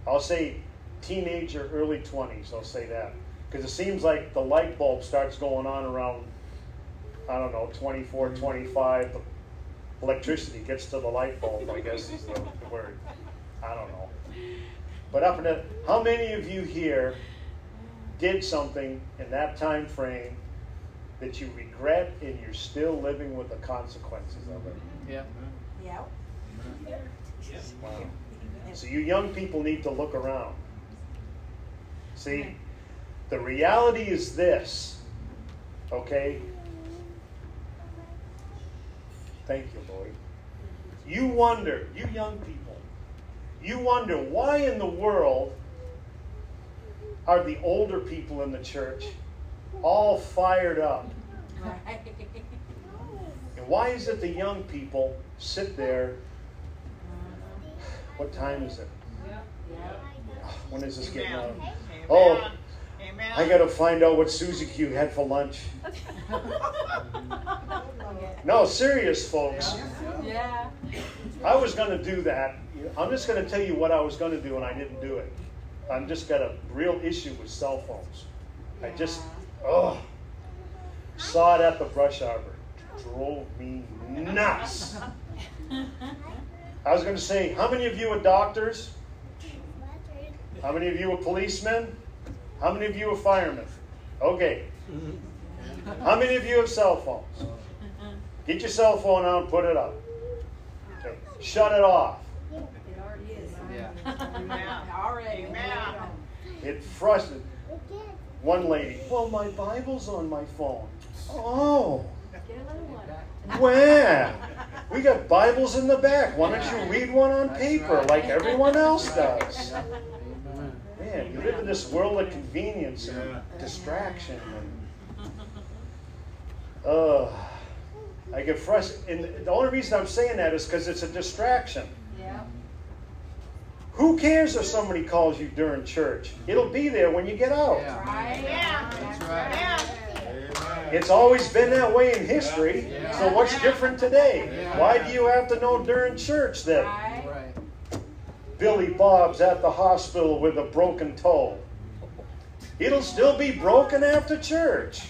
I'll say teenager, early 20s, I'll say that. Because it seems like the light bulb starts going on around, I don't know, 24, mm. 25. The electricity gets to the light bulb, I guess is the, the word. I don't know. But up in the, how many of you here did something in that time frame that you regret and you're still living with the consequences of it? Yeah. Yep. Wow. So you young people need to look around. See, the reality is this, okay? Thank you, Lord. You wonder, you young people, you wonder why in the world are the older people in the church all fired up? And why is it the young people sit there? What time is it? When is this getting out? Oh, Amen. I gotta find out what Susie Q had for lunch. <laughs> No, serious, folks. Yeah. I was gonna do that. I'm just gonna tell you what I was gonna do, and I didn't do it. I'm just got a real issue with cell phones. I just, oh, saw it at the brush arbor. Drove me nuts. I was gonna say, how many of you are doctors? How many of you are policemen? How many of you are firemen? Okay. How many of you have cell phones? Get your cell phone out and put it up. Okay. Shut it off. It. Yeah. Amen. Already. Amen. It frustrated one lady. Well, my Bible's on my phone. Oh, Get a little one. where? We got Bibles in the back. Why don't you read one on paper like everyone else does? Amen. You live in this world of convenience and distraction. And, uh, I get frustrated. And the only reason I'm saying that is because it's a distraction. Yep. Who cares if somebody calls you during church? It'll be there when you get out. Yeah. Right. Yeah. That's right. Yeah. It's always been that way in history. Yeah. So what's different today? Yeah. Why do you have to know during church that Right. Right. Billy Bob's at the hospital with a broken toe? It'll still be broken after church.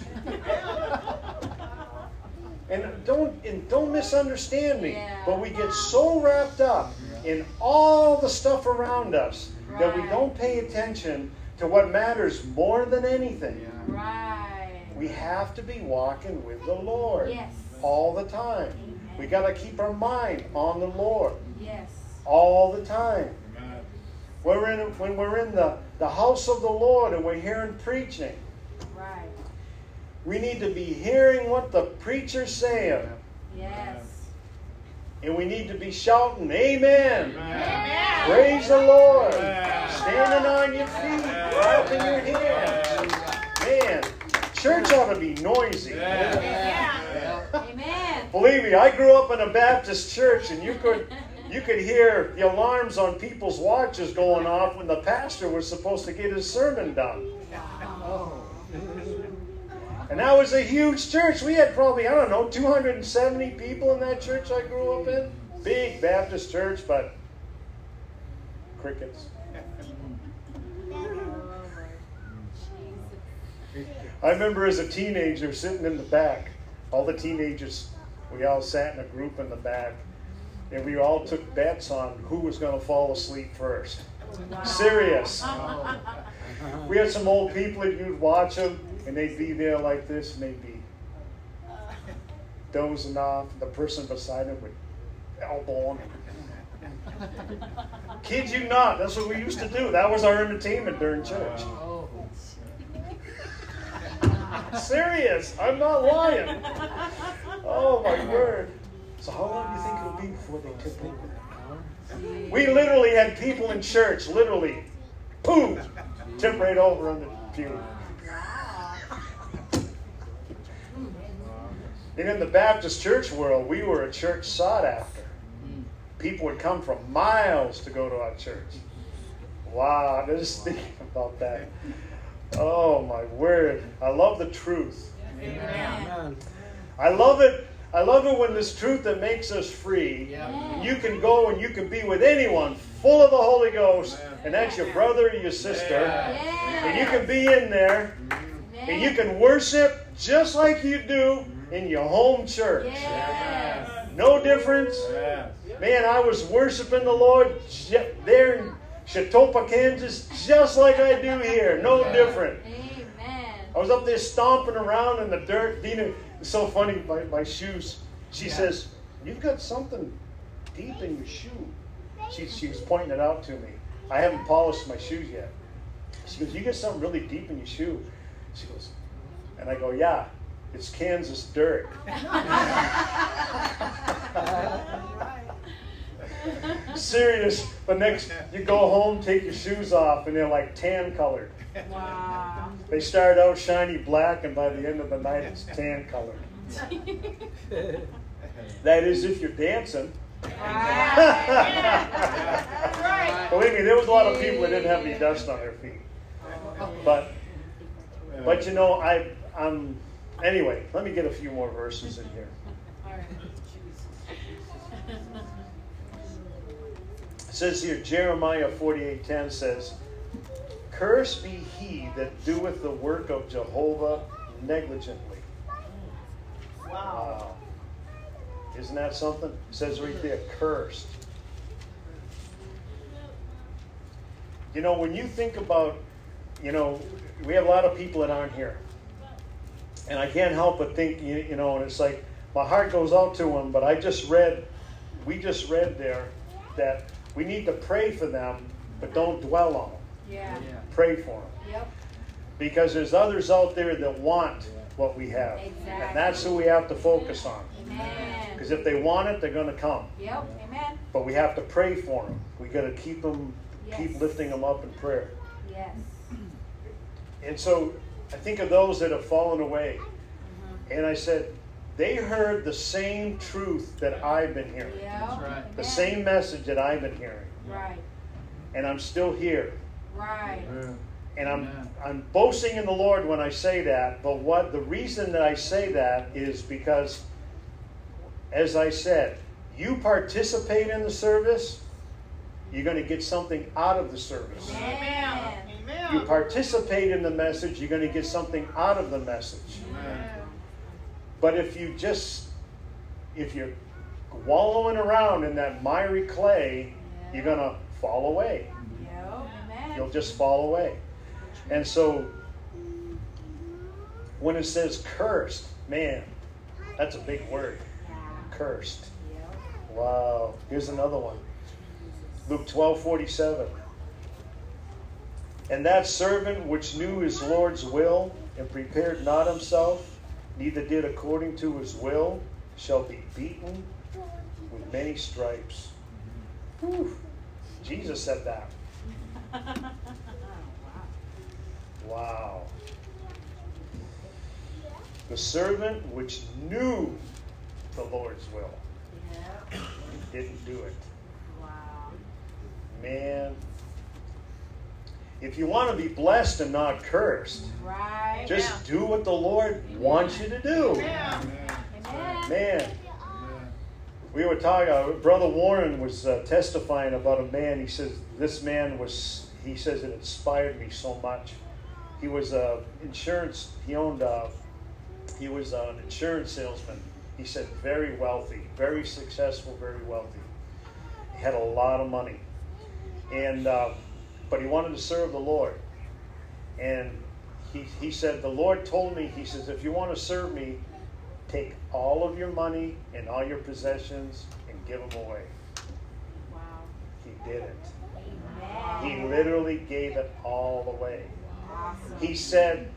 And don't and don't misunderstand me, Yeah. but we get so wrapped up in all the stuff around us that we don't pay attention to what matters more than anything. Yeah. Right. We have to be walking with the Lord Yes. all the time. We got to keep our mind on the Lord Yes. All the time. We're in, when we're in the, the house of the Lord and we're hearing preaching, Right. we need to be hearing what the preacher's saying. Yes. And we need to be shouting, Amen. Amen. Praise the Lord. Amen. Standing on your feet, clapping your hands. Man, church ought to be noisy. Yeah. Amen. Believe me, I grew up in a Baptist church, and you could you could hear the alarms on people's watches going off when the pastor was supposed to get his sermon done. And that was a huge church. We had probably, I don't know, 270 people in that church I grew up in. Big Baptist church, but crickets. I remember as a teenager sitting in the back, all the teenagers, we all sat in a group in the back, and we all took bets on who was going to fall asleep first. Oh, Serious. <laughs> <laughs> We had some old people that you'd watch them, and they'd be there like this, and they'd be dozing off. The person beside them would elbow them. <laughs> Kid you not, that's what we used to do. That was our entertainment during church. Oh. Serious, I'm not lying. Oh my word. So how long do you think it'll be before they tip over? We literally had people in church, literally, boom, tip right over on the pew. And in the Baptist church world, we were a church sought after. People would come from miles to go to our church. Wow, I'm just thinking about that. Oh my word. I love the truth. Amen. I love it. I love it when this truth that makes us free. Yeah. Mm. You can go and you can be with anyone full of the Holy Ghost, and that's your brother or your sister. And you can be in there mm-hmm. and you can worship just like you do in your home church. Yes. No difference. Man, I was worshiping the Lord there in Chetopa, Kansas, just like I do here. No different. Amen. I was up there stomping around in the dirt. Dina, it's so funny, my, my shoes. She says, You've got something deep in your shoe. She, she was pointing it out to me. I haven't polished my shoes yet. She goes, You got something really deep in your shoe. She goes, and I go, Yeah, it's Kansas dirt. <laughs> Serious. But next, you go home, take your shoes off, and they're like tan colored. Wow. They start out shiny black, and by the end of the night, it's tan colored. <laughs> That is, if you're dancing. right. Believe me, there was a lot of people that didn't have any dust on their feet. But, but you know, I, I'm. Anyway, let me get a few more verses in here. It says here, Jeremiah 48:10 says, "Cursed be he that doeth the work of Jehovah negligently." Wow. Isn't that something? It says right there, cursed. You know, when you think about, you know, we have a lot of people that aren't here. And I can't help but think, you, you know, and it's like my heart goes out to them, but I just read, we just read there that we need to pray for them, but don't dwell on them. Yeah. Pray for them. Yep. Because there's others out there that want what we have. Exactly. And that's who we have to focus on. Because if they want it, they're going to come. Yep. Amen. But we have to pray for them. We got to keep them, keep lifting them up in prayer. Yes. And so I think of those that have fallen away. Mm-hmm. And I said, they heard the same truth that I've been hearing, Yep. right. the Amen. same message that I've been hearing. Right. And I'm still here. Right. And I'm Amen. I'm boasting in the Lord when I say that, but what the reason that I say that is because as I said, you participate in the service, you're going to get something out of the service. Amen. You participate in the message, you're going to get something out of the message. But if you just if you're wallowing around in that miry clay, you're going to fall away. You'll just fall away. And so when it says cursed, man, that's a big word. Cursed. Wow. Here's another one. Luke 12 47. And that servant which knew his Lord's will and prepared not himself, neither did according to his will, shall be beaten with many stripes. Whew. Jesus said that. <laughs> Wow. The servant which knew the Lord's will Yep. didn't do it. Wow. Man, if you want to be blessed and not cursed, Right. just do what the Lord wants you to do. Amen. Man, we were talking, uh, Brother Warren was uh, testifying about a man. He says, This man was, he says, it inspired me so much. He was a insurance, he owned, uh, he was an insurance salesman. He said, very wealthy, very successful, very wealthy. He had a lot of money. And, uh, but he wanted to serve the Lord. And he, he said, The Lord told me, He says, if you want to serve me, take all of your money and all your possessions and give them away. Wow. He did it. He literally gave it all away. He said,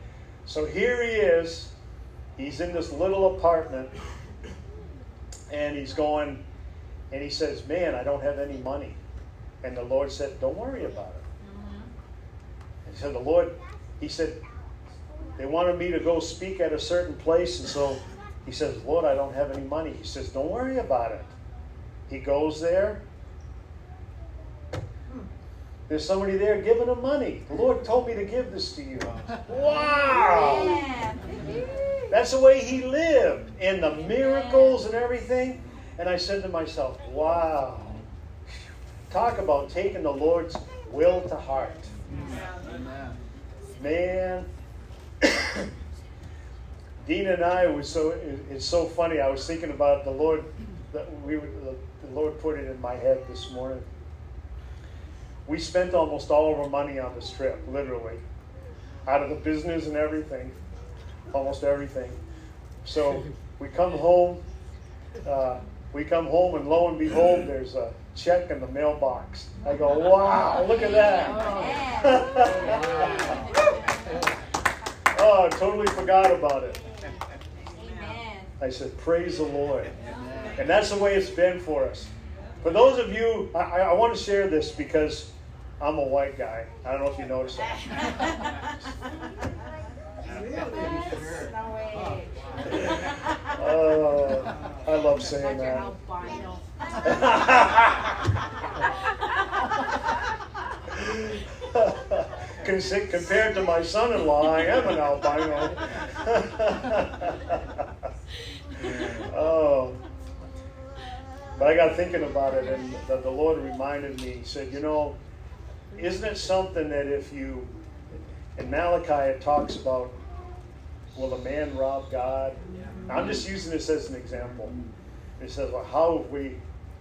So here he is. He's in this little apartment and he's going, and he says, Man, I don't have any money. And the Lord said, Don't worry about it. And so the Lord, he said, they wanted me to go speak at a certain place, and so he says, Lord, I don't have any money. He says, Don't worry about it. He goes there. There's somebody there giving them money. The Lord told me to give this to you. <laughs> Wow! Amen. That's the way he lived, and the miracles and everything. And I said to myself, wow. Talk about taking the Lord's will to heart. Man, <coughs> Dean and I was so it's so funny. I was thinking about the Lord. That we were, the, the Lord put it in my head this morning. We spent almost all of our money on this trip, literally, out of the business and everything, almost everything. So we come home. Uh, we come home, and lo and behold, there's a check in the mailbox. I go, wow! Look at that. oh, I totally forgot about it. I said, Praise the Lord. And that's the way it's been for us. For those of you, I, I, I want to share this because I'm a white guy. I don't know if you noticed that. <laughs> No way. Oh, I love saying Got your that. albino. Consi- Compared to my son in law, I am an albino. <laughs> oh. But I got thinking about it, and the, the Lord reminded me, He said, You know, isn't it something that if you, in Malachi, it talks about, will a man rob God? I'm just using this as an example. It says, Well, how have we,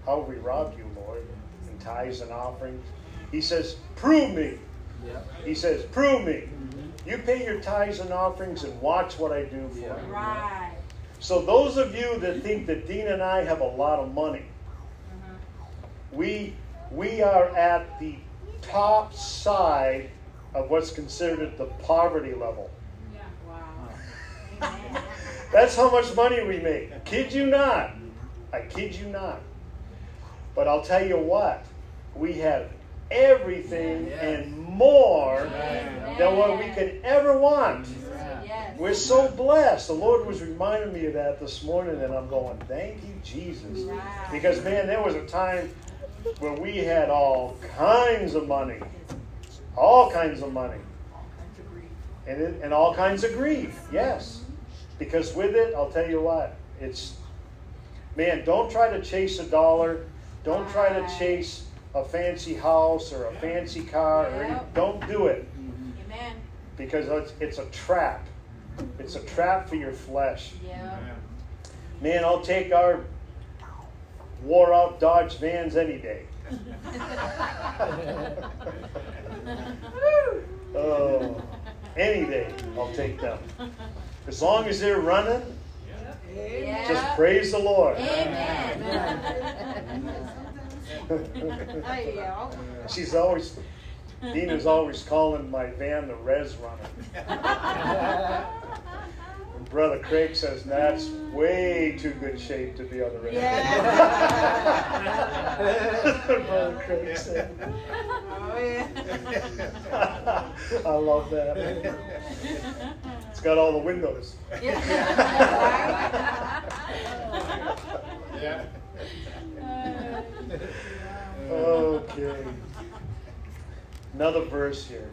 how have we robbed you, Lord? In tithes and offerings. He says, Prove me. He says, Prove me. You pay your tithes and offerings and watch what I do for you. Right. So, those of you that think that Dean and I have a lot of money, uh-huh. we, we are at the top side of what's considered the poverty level. Wow. That's how much money we make. I kid you not. I kid you not. But I'll tell you what, we have everything and more than what we could ever want. Yes. We're so blessed. The Lord was reminding me of that this morning, and I'm going, thank you, Jesus. Right. Because, man, there was a time when we had all kinds of money. All kinds of money. And, it, and all kinds of grief, yes. Because with it, I'll tell you what, it's, man, don't try to chase a dollar. Don't try to chase a fancy house or a fancy car. Or any, don't do it Amen. because it's, it's a trap. It's a trap for your flesh. Yeah. Man, I'll take our wore out Dodge vans any day. <laughs> oh, any day I'll take them. As long as they're running, Yeah. just praise the Lord. Amen. <laughs> She's always, Dina's always calling my van the res runner. <laughs> Brother Craig says that's way too good shape to be on the radio. <laughs> <laughs> Brother Craig said. Oh, yeah. <laughs> I love that. It's got all the windows. Yeah. Okay. Another verse here.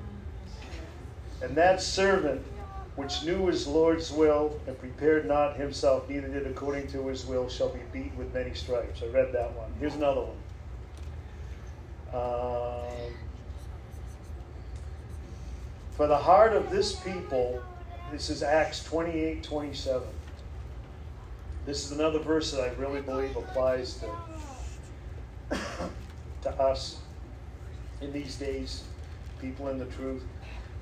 And that servant which knew his Lord's will and prepared not himself, neither did according to his will, shall be beaten with many stripes. I read that one. Here's another one. Um, for the heart of this people, this is Acts 28 27. This is another verse that I really believe applies to, <coughs> to us in these days, people in the truth.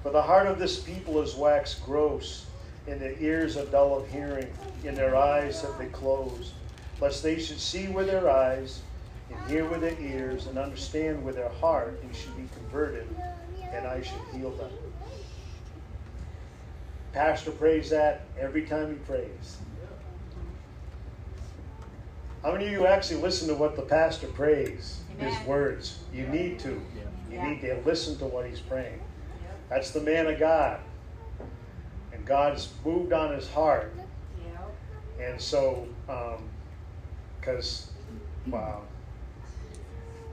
For the heart of this people is waxed gross, and their ears are dull of hearing, and their eyes have they closed, lest they should see with their eyes, and hear with their ears, and understand with their heart, and should be converted, and I should heal them. Pastor prays that every time he prays. How many of you actually listen to what the pastor prays? His words. You need to. You need to listen to what he's praying. That's the man of God. And God's moved on his heart. And so, um, because, wow.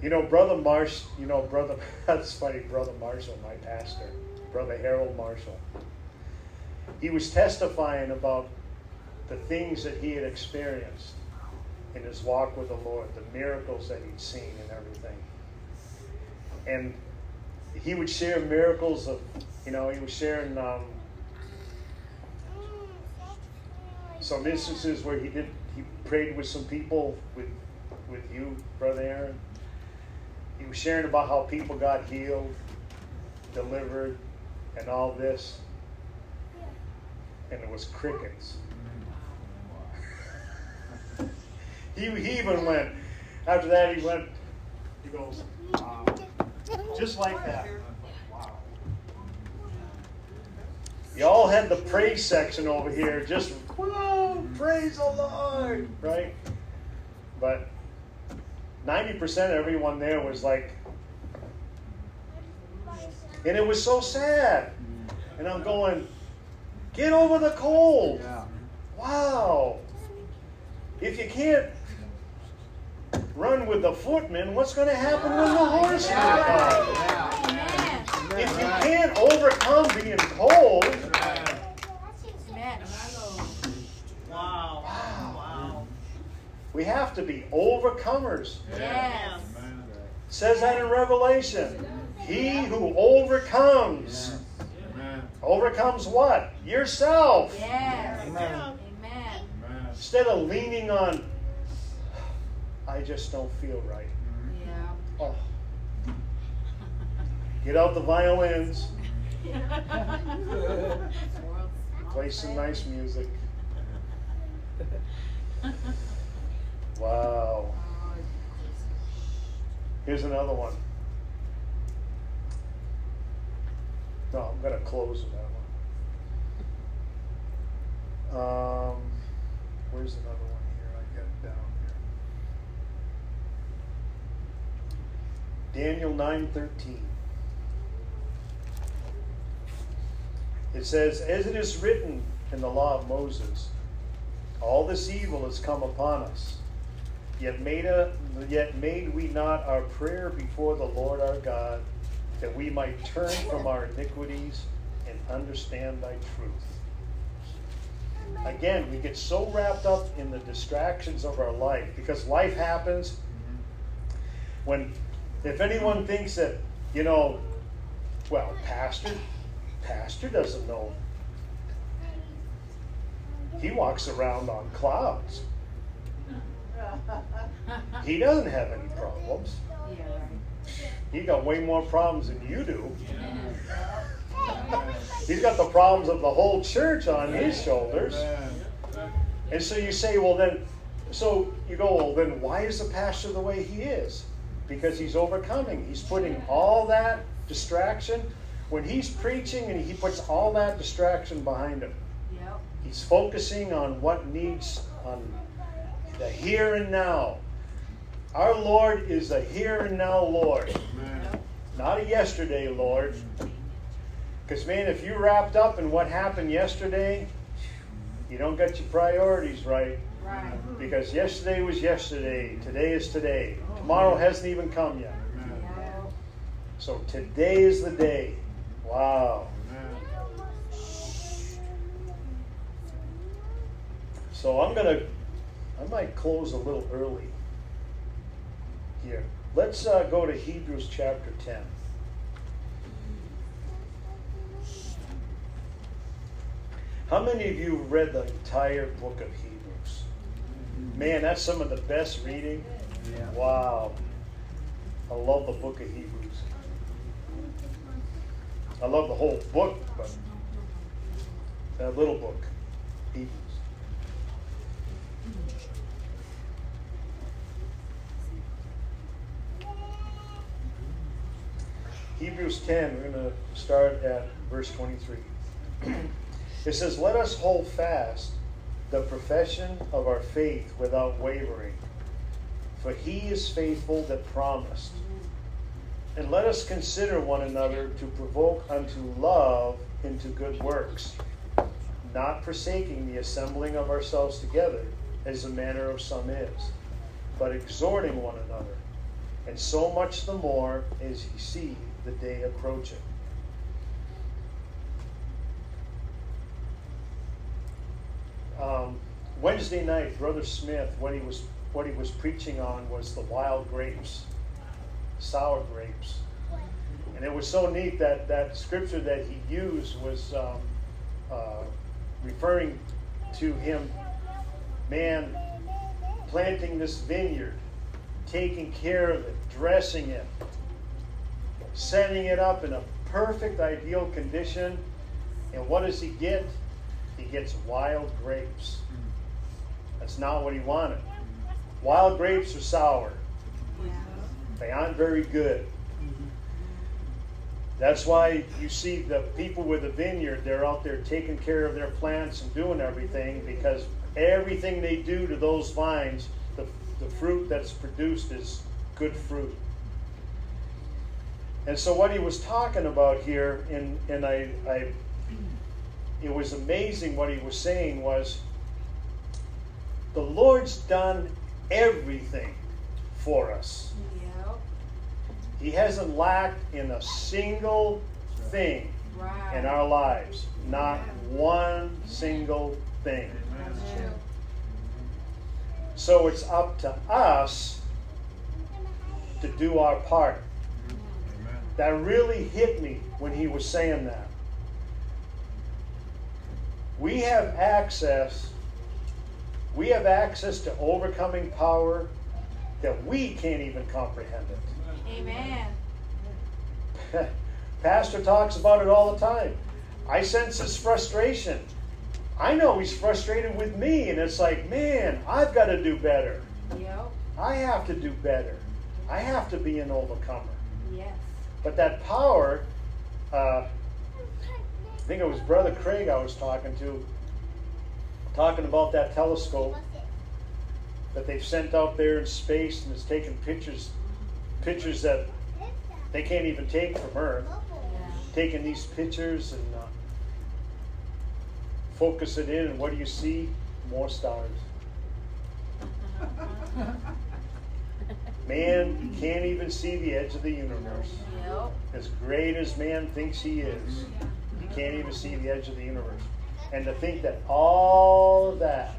You know, Brother Marsh, you know, Brother, <laughs> that's funny, Brother Marshall, my pastor, Brother Harold Marshall. He was testifying about the things that he had experienced in his walk with the Lord, the miracles that he'd seen and everything. And he would share miracles of, you know, he was sharing um, some instances where he did, he prayed with some people, with, with you, Brother Aaron. He was sharing about how people got healed, delivered, and all this. And it was crickets. <laughs> he, he even went, after that, he went, he goes, wow. Just like that. You all had the praise section over here, just, whoa, praise the Lord, right? But 90% of everyone there was like, and it was so sad. And I'm going, get over the cold. Wow. If you can't run with the footmen, what's going to happen when the horseman comes? Amen. If you can't overcome being cold, Amen. Wow. Wow. we have to be overcomers. Yes. Says that in Revelation. He who overcomes, overcomes what? Yourself. Yes. Amen. Amen. Instead of leaning on, I just don't feel right. Yeah. Oh. Get out the violins, <laughs> play some nice music. <laughs> Wow. Here's another one. No, I'm going to close with that one. Um, where's another one here? I got it down here. Daniel 9:13. It says, "As it is written in the law of Moses, all this evil has come upon us. Yet made, a, yet made we not our prayer before the Lord our God, that we might turn from our iniquities and understand thy truth. Again, we get so wrapped up in the distractions of our life because life happens mm-hmm. when, if anyone thinks that, you know, well, pastor, pastor doesn't know. He walks around on clouds. He doesn't have any problems. He got way more problems than you do. He's got the problems of the whole church on his shoulders. And so you say, well, then, so you go, well, then why is the pastor the way he is? Because he's overcoming. He's putting all that distraction. When he's preaching and he puts all that distraction behind him, Yep. He's focusing on what needs on the here and now. Our Lord is a here and now Lord, not a yesterday Lord. Because, man, if you're wrapped up in what happened yesterday, you don't get your priorities right. Right. Because yesterday was yesterday, today is today. Tomorrow hasn't even come yet. So today is the day. Wow. So I'm gonna, I might close a little early here. Let's uh, go to Hebrews chapter 10. How many of you have read the entire book of Hebrews? Man, that's some of the best reading. Yeah. Wow. I love the book of Hebrews. I love the whole book, but that little book, Hebrews. Hebrews 10, we're going to start at verse 23. <clears throat> it says, Let us hold fast the profession of our faith without wavering, for he is faithful that promised. And let us consider one another to provoke unto love into good works, not forsaking the assembling of ourselves together, as the manner of some is, but exhorting one another, and so much the more as ye see the day approaching. Um, Wednesday night, Brother Smith, what he was what he was preaching on was the wild grapes, sour grapes, and it was so neat that that scripture that he used was um, uh, referring to him, man, planting this vineyard, taking care of it, dressing it, setting it up in a perfect, ideal condition. And what does he get? He gets wild grapes. Mm. That's not what he wanted. Wild grapes are sour, they aren't very good. Mm-hmm. That's why you see the people with the vineyard, they're out there taking care of their plants and doing everything because everything they do to those vines, the, the fruit that's produced is good fruit. And so what he was talking about here, and, and I, I it was amazing what he was saying was the Lord's done everything for us. Yep. He hasn't lacked in a single thing Right. in our lives. Not one single thing. That's true. So it's up to us to do our part. That really hit me when he was saying that. We have access, we have access to overcoming power that we can't even comprehend it. Amen. <laughs> Pastor talks about it all the time. I sense his frustration. I know he's frustrated with me, and it's like, man, I've got to do better. Yep. I have to do better. I have to be an overcomer. Yes. But that power, uh, think it was Brother Craig I was talking to, talking about that telescope that they've sent out there in space and it's taking pictures, pictures that they can't even take from Earth. Taking these pictures and uh, focus it in, and what do you see? More stars. Man can't even see the edge of the universe. As great as man thinks he is, can't even see the edge of the universe. And to think that all of that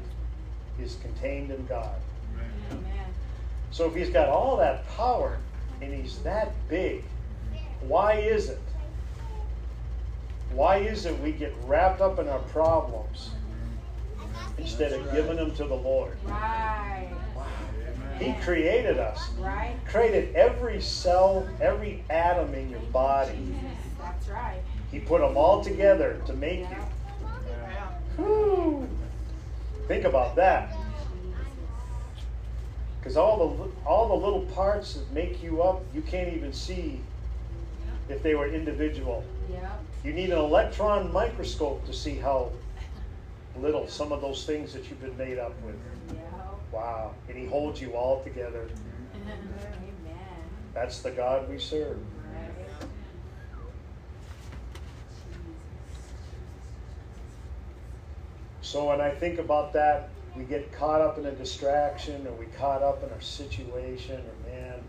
is contained in God. Amen. So if he's got all that power and he's that big, why is it? Why is it we get wrapped up in our problems instead of giving them to the Lord? Right. He created us. Right. Created every cell, every atom in your body. That's right. He put them all together to make you. Whew. Think about that. Because all the all the little parts that make you up, you can't even see if they were individual. You need an electron microscope to see how little, some of those things that you've been made up with. Wow. And He holds you all together. <laughs> Amen. That's the God we serve. Right. So when I think about that, we get caught up in a distraction or we caught up in our situation or man,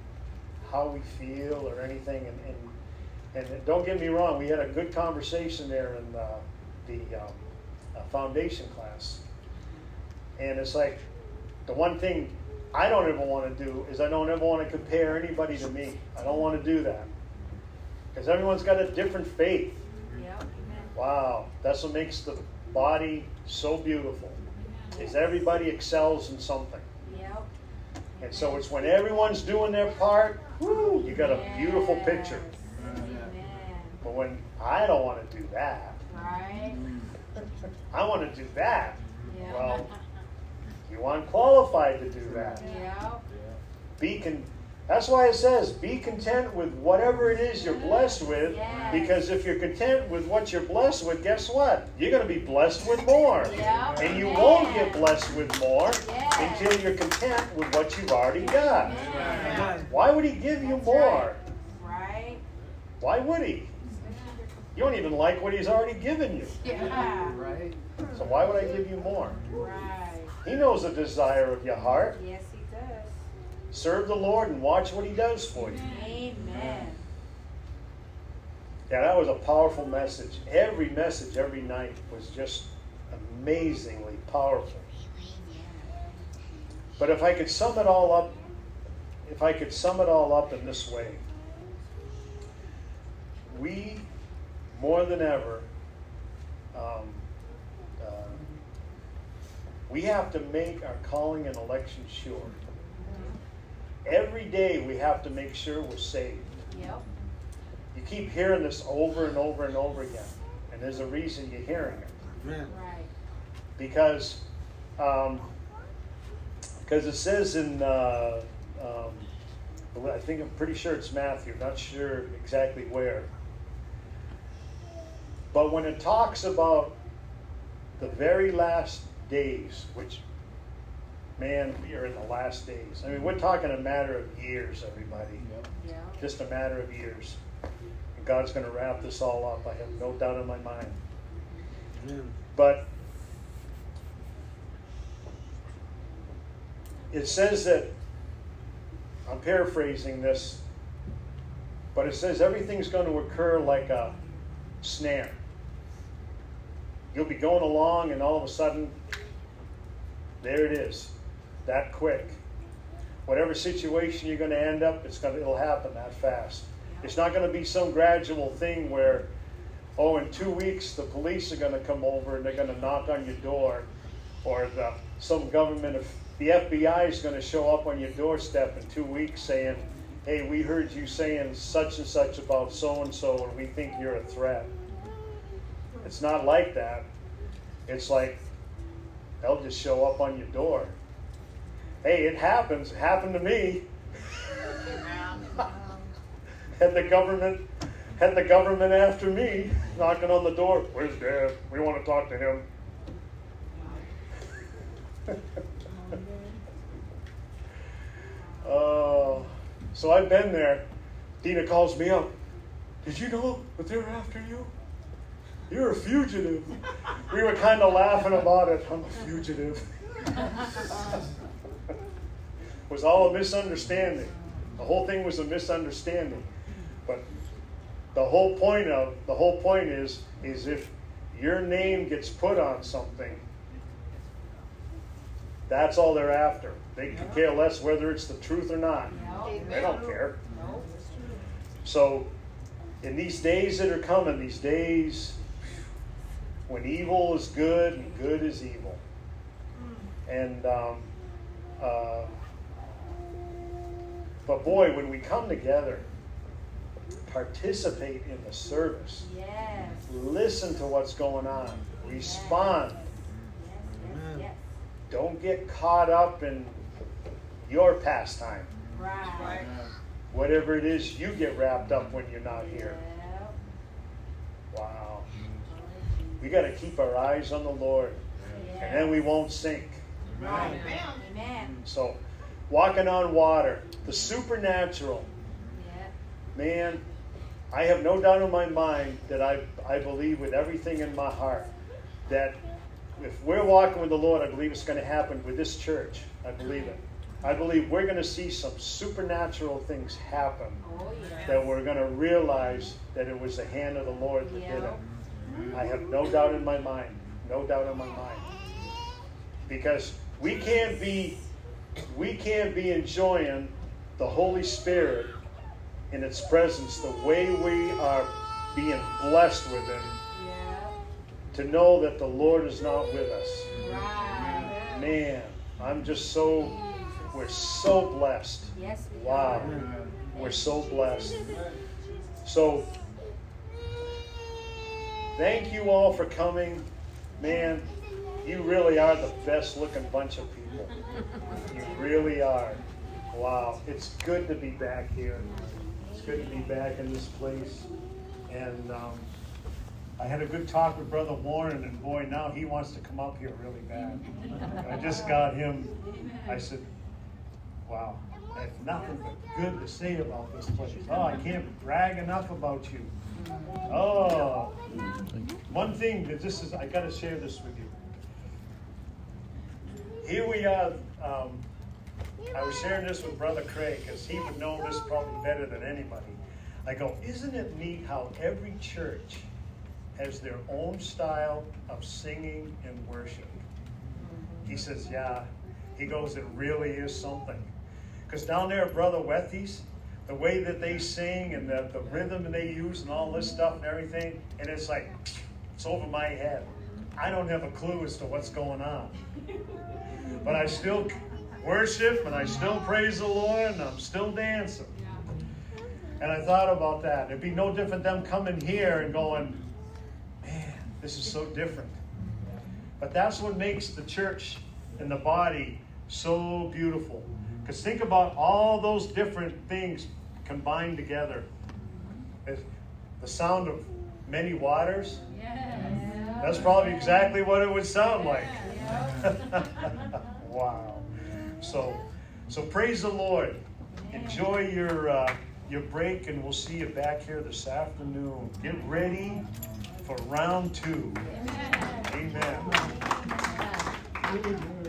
how we feel or anything. And, and, and don't get me wrong, we had a good conversation there in uh, the um, uh, foundation class. And it's like the one thing I don't ever want to do is I don't ever want to compare anybody to me. I don't want to do that. Because everyone's got a different faith. Amen. Wow, that's what makes the body so beautiful. Is everybody excels in something. Yep. And so it's when everyone's doing their part, whoo, you got a beautiful picture. Amen. But when I don't want to do that, Right. I want to do that. Yep. Well, you aren't qualified to do that. Yep. Be con- that's why it says, be content with whatever it is you're blessed with. Yes. Because if you're content with what you're blessed with, guess what? You're going to be blessed with more. Yep. And you Amen. won't get blessed with more Yes. until you're content with what you've already got. Amen. Why would he give you That's more? Right. Why would he? You don't even like what he's already given you. Yeah. Right? So why would I give you more? Right. He knows the desire of your heart. Yes, he does. Serve the Lord and watch what he does for you. Amen. Yeah, that was a powerful message. Every message every night was just amazingly powerful. But if I could sum it all up, if I could sum it all up in this way, we more than ever, um, uh, we have to make our calling and election sure. Every day we have to make sure we're saved. Yep. You keep hearing this over and over and over again, and there's a reason you're hearing it Right. because um, because it says in uh, um, I think I'm pretty sure it's Matthew, not sure exactly where, but when it talks about the very last days, which man, we are in the last days. I mean, we're talking a matter of years, everybody Yep. just a matter of years. And God's going to wrap this all up. I have no doubt in my mind. Amen. But it says that, I'm paraphrasing this, but it says everything's going to occur like a snare. You'll be going along, and all of a sudden, there it is, that quick. Whatever situation you're going to end up, it's going to, it'll happen that fast. It's not going to be some gradual thing where, oh, in two weeks the police are going to come over and they're going to knock on your door, or the, some government, of, the FBI is going to show up on your doorstep in two weeks saying, hey, we heard you saying such and such about so and so, and we think you're a threat. It's not like that. It's like they'll just show up on your door. Hey, it happens. It happened to me. <laughs> had the government had the government after me, knocking on the door. Where's Dad? We want to talk to him. <laughs> Oh, so I've been there. Dina calls me up. Did you know that they're after you? You're a fugitive. We were kind of laughing about it. I'm a fugitive. <laughs> it was all a misunderstanding. The whole thing was a misunderstanding. But the whole point of the whole point is is if your name gets put on something, that's all they're after. They could care less whether it's the truth or not. Yep. They don't care. Nope. So, in these days that are coming, these days when evil is good and good is evil, and um, uh, but boy, when we come together, participate in the service, Yes. listen to what's going on, respond. Yes. Yes. Yes. Don't get caught up in your pastime. Right. Whatever it is, you get wrapped up when you're not here. Wow. We got to keep our eyes on the Lord. and then we won't sink. Amen. Amen. So, walking on water, the supernatural, Yeah. man, I have no doubt in my mind that I, I believe with everything in my heart that if we're walking with the Lord, I believe it's going to happen with this church. I believe it. I believe we're going to see some supernatural things happen Oh, yeah. that we're going to realize that it was the hand of the Lord that did it. I have no doubt in my mind. No doubt in my mind. Because we can't be we can't be enjoying the Holy Spirit in its presence the way we are being blessed with it Yeah. to know that the Lord is not with us. Right. Man, I'm just so we're so blessed. Yes, we Wow. are. We're so blessed. So, thank you all for coming. Man, you really are the best looking bunch of people. You really are. Wow. It's good to be back here. It's good to be back in this place. And um, I had a good talk with Brother Warren, and boy, now he wants to come up here really bad. I just got him. I said, Wow, I have nothing but good to say about this place. Oh, I can't brag enough about you. Oh, one thing that this is, I got to share this with you. Here we are. Um, I was sharing this with Brother Craig because he would know this probably better than anybody. I go, isn't it neat how every church has their own style of singing and worship? He says, yeah. He goes, it really is something. Because down there at Brother Wethy's, the way that they sing and the, the rhythm they use and all this stuff and everything, and it's like, it's over my head. I don't have a clue as to what's going on. But I still worship and I still praise the Lord and I'm still dancing. And I thought about that. It'd be no different them coming here and going, man, this is so different. But that's what makes the church and the body so beautiful. Because think about all those different things combined together. It's the sound of many waters. That's probably exactly what it would sound like. <laughs> <laughs> wow. So, so praise the Lord. Enjoy your uh, your break, and we'll see you back here this afternoon. Get ready for round two. Amen. Amen.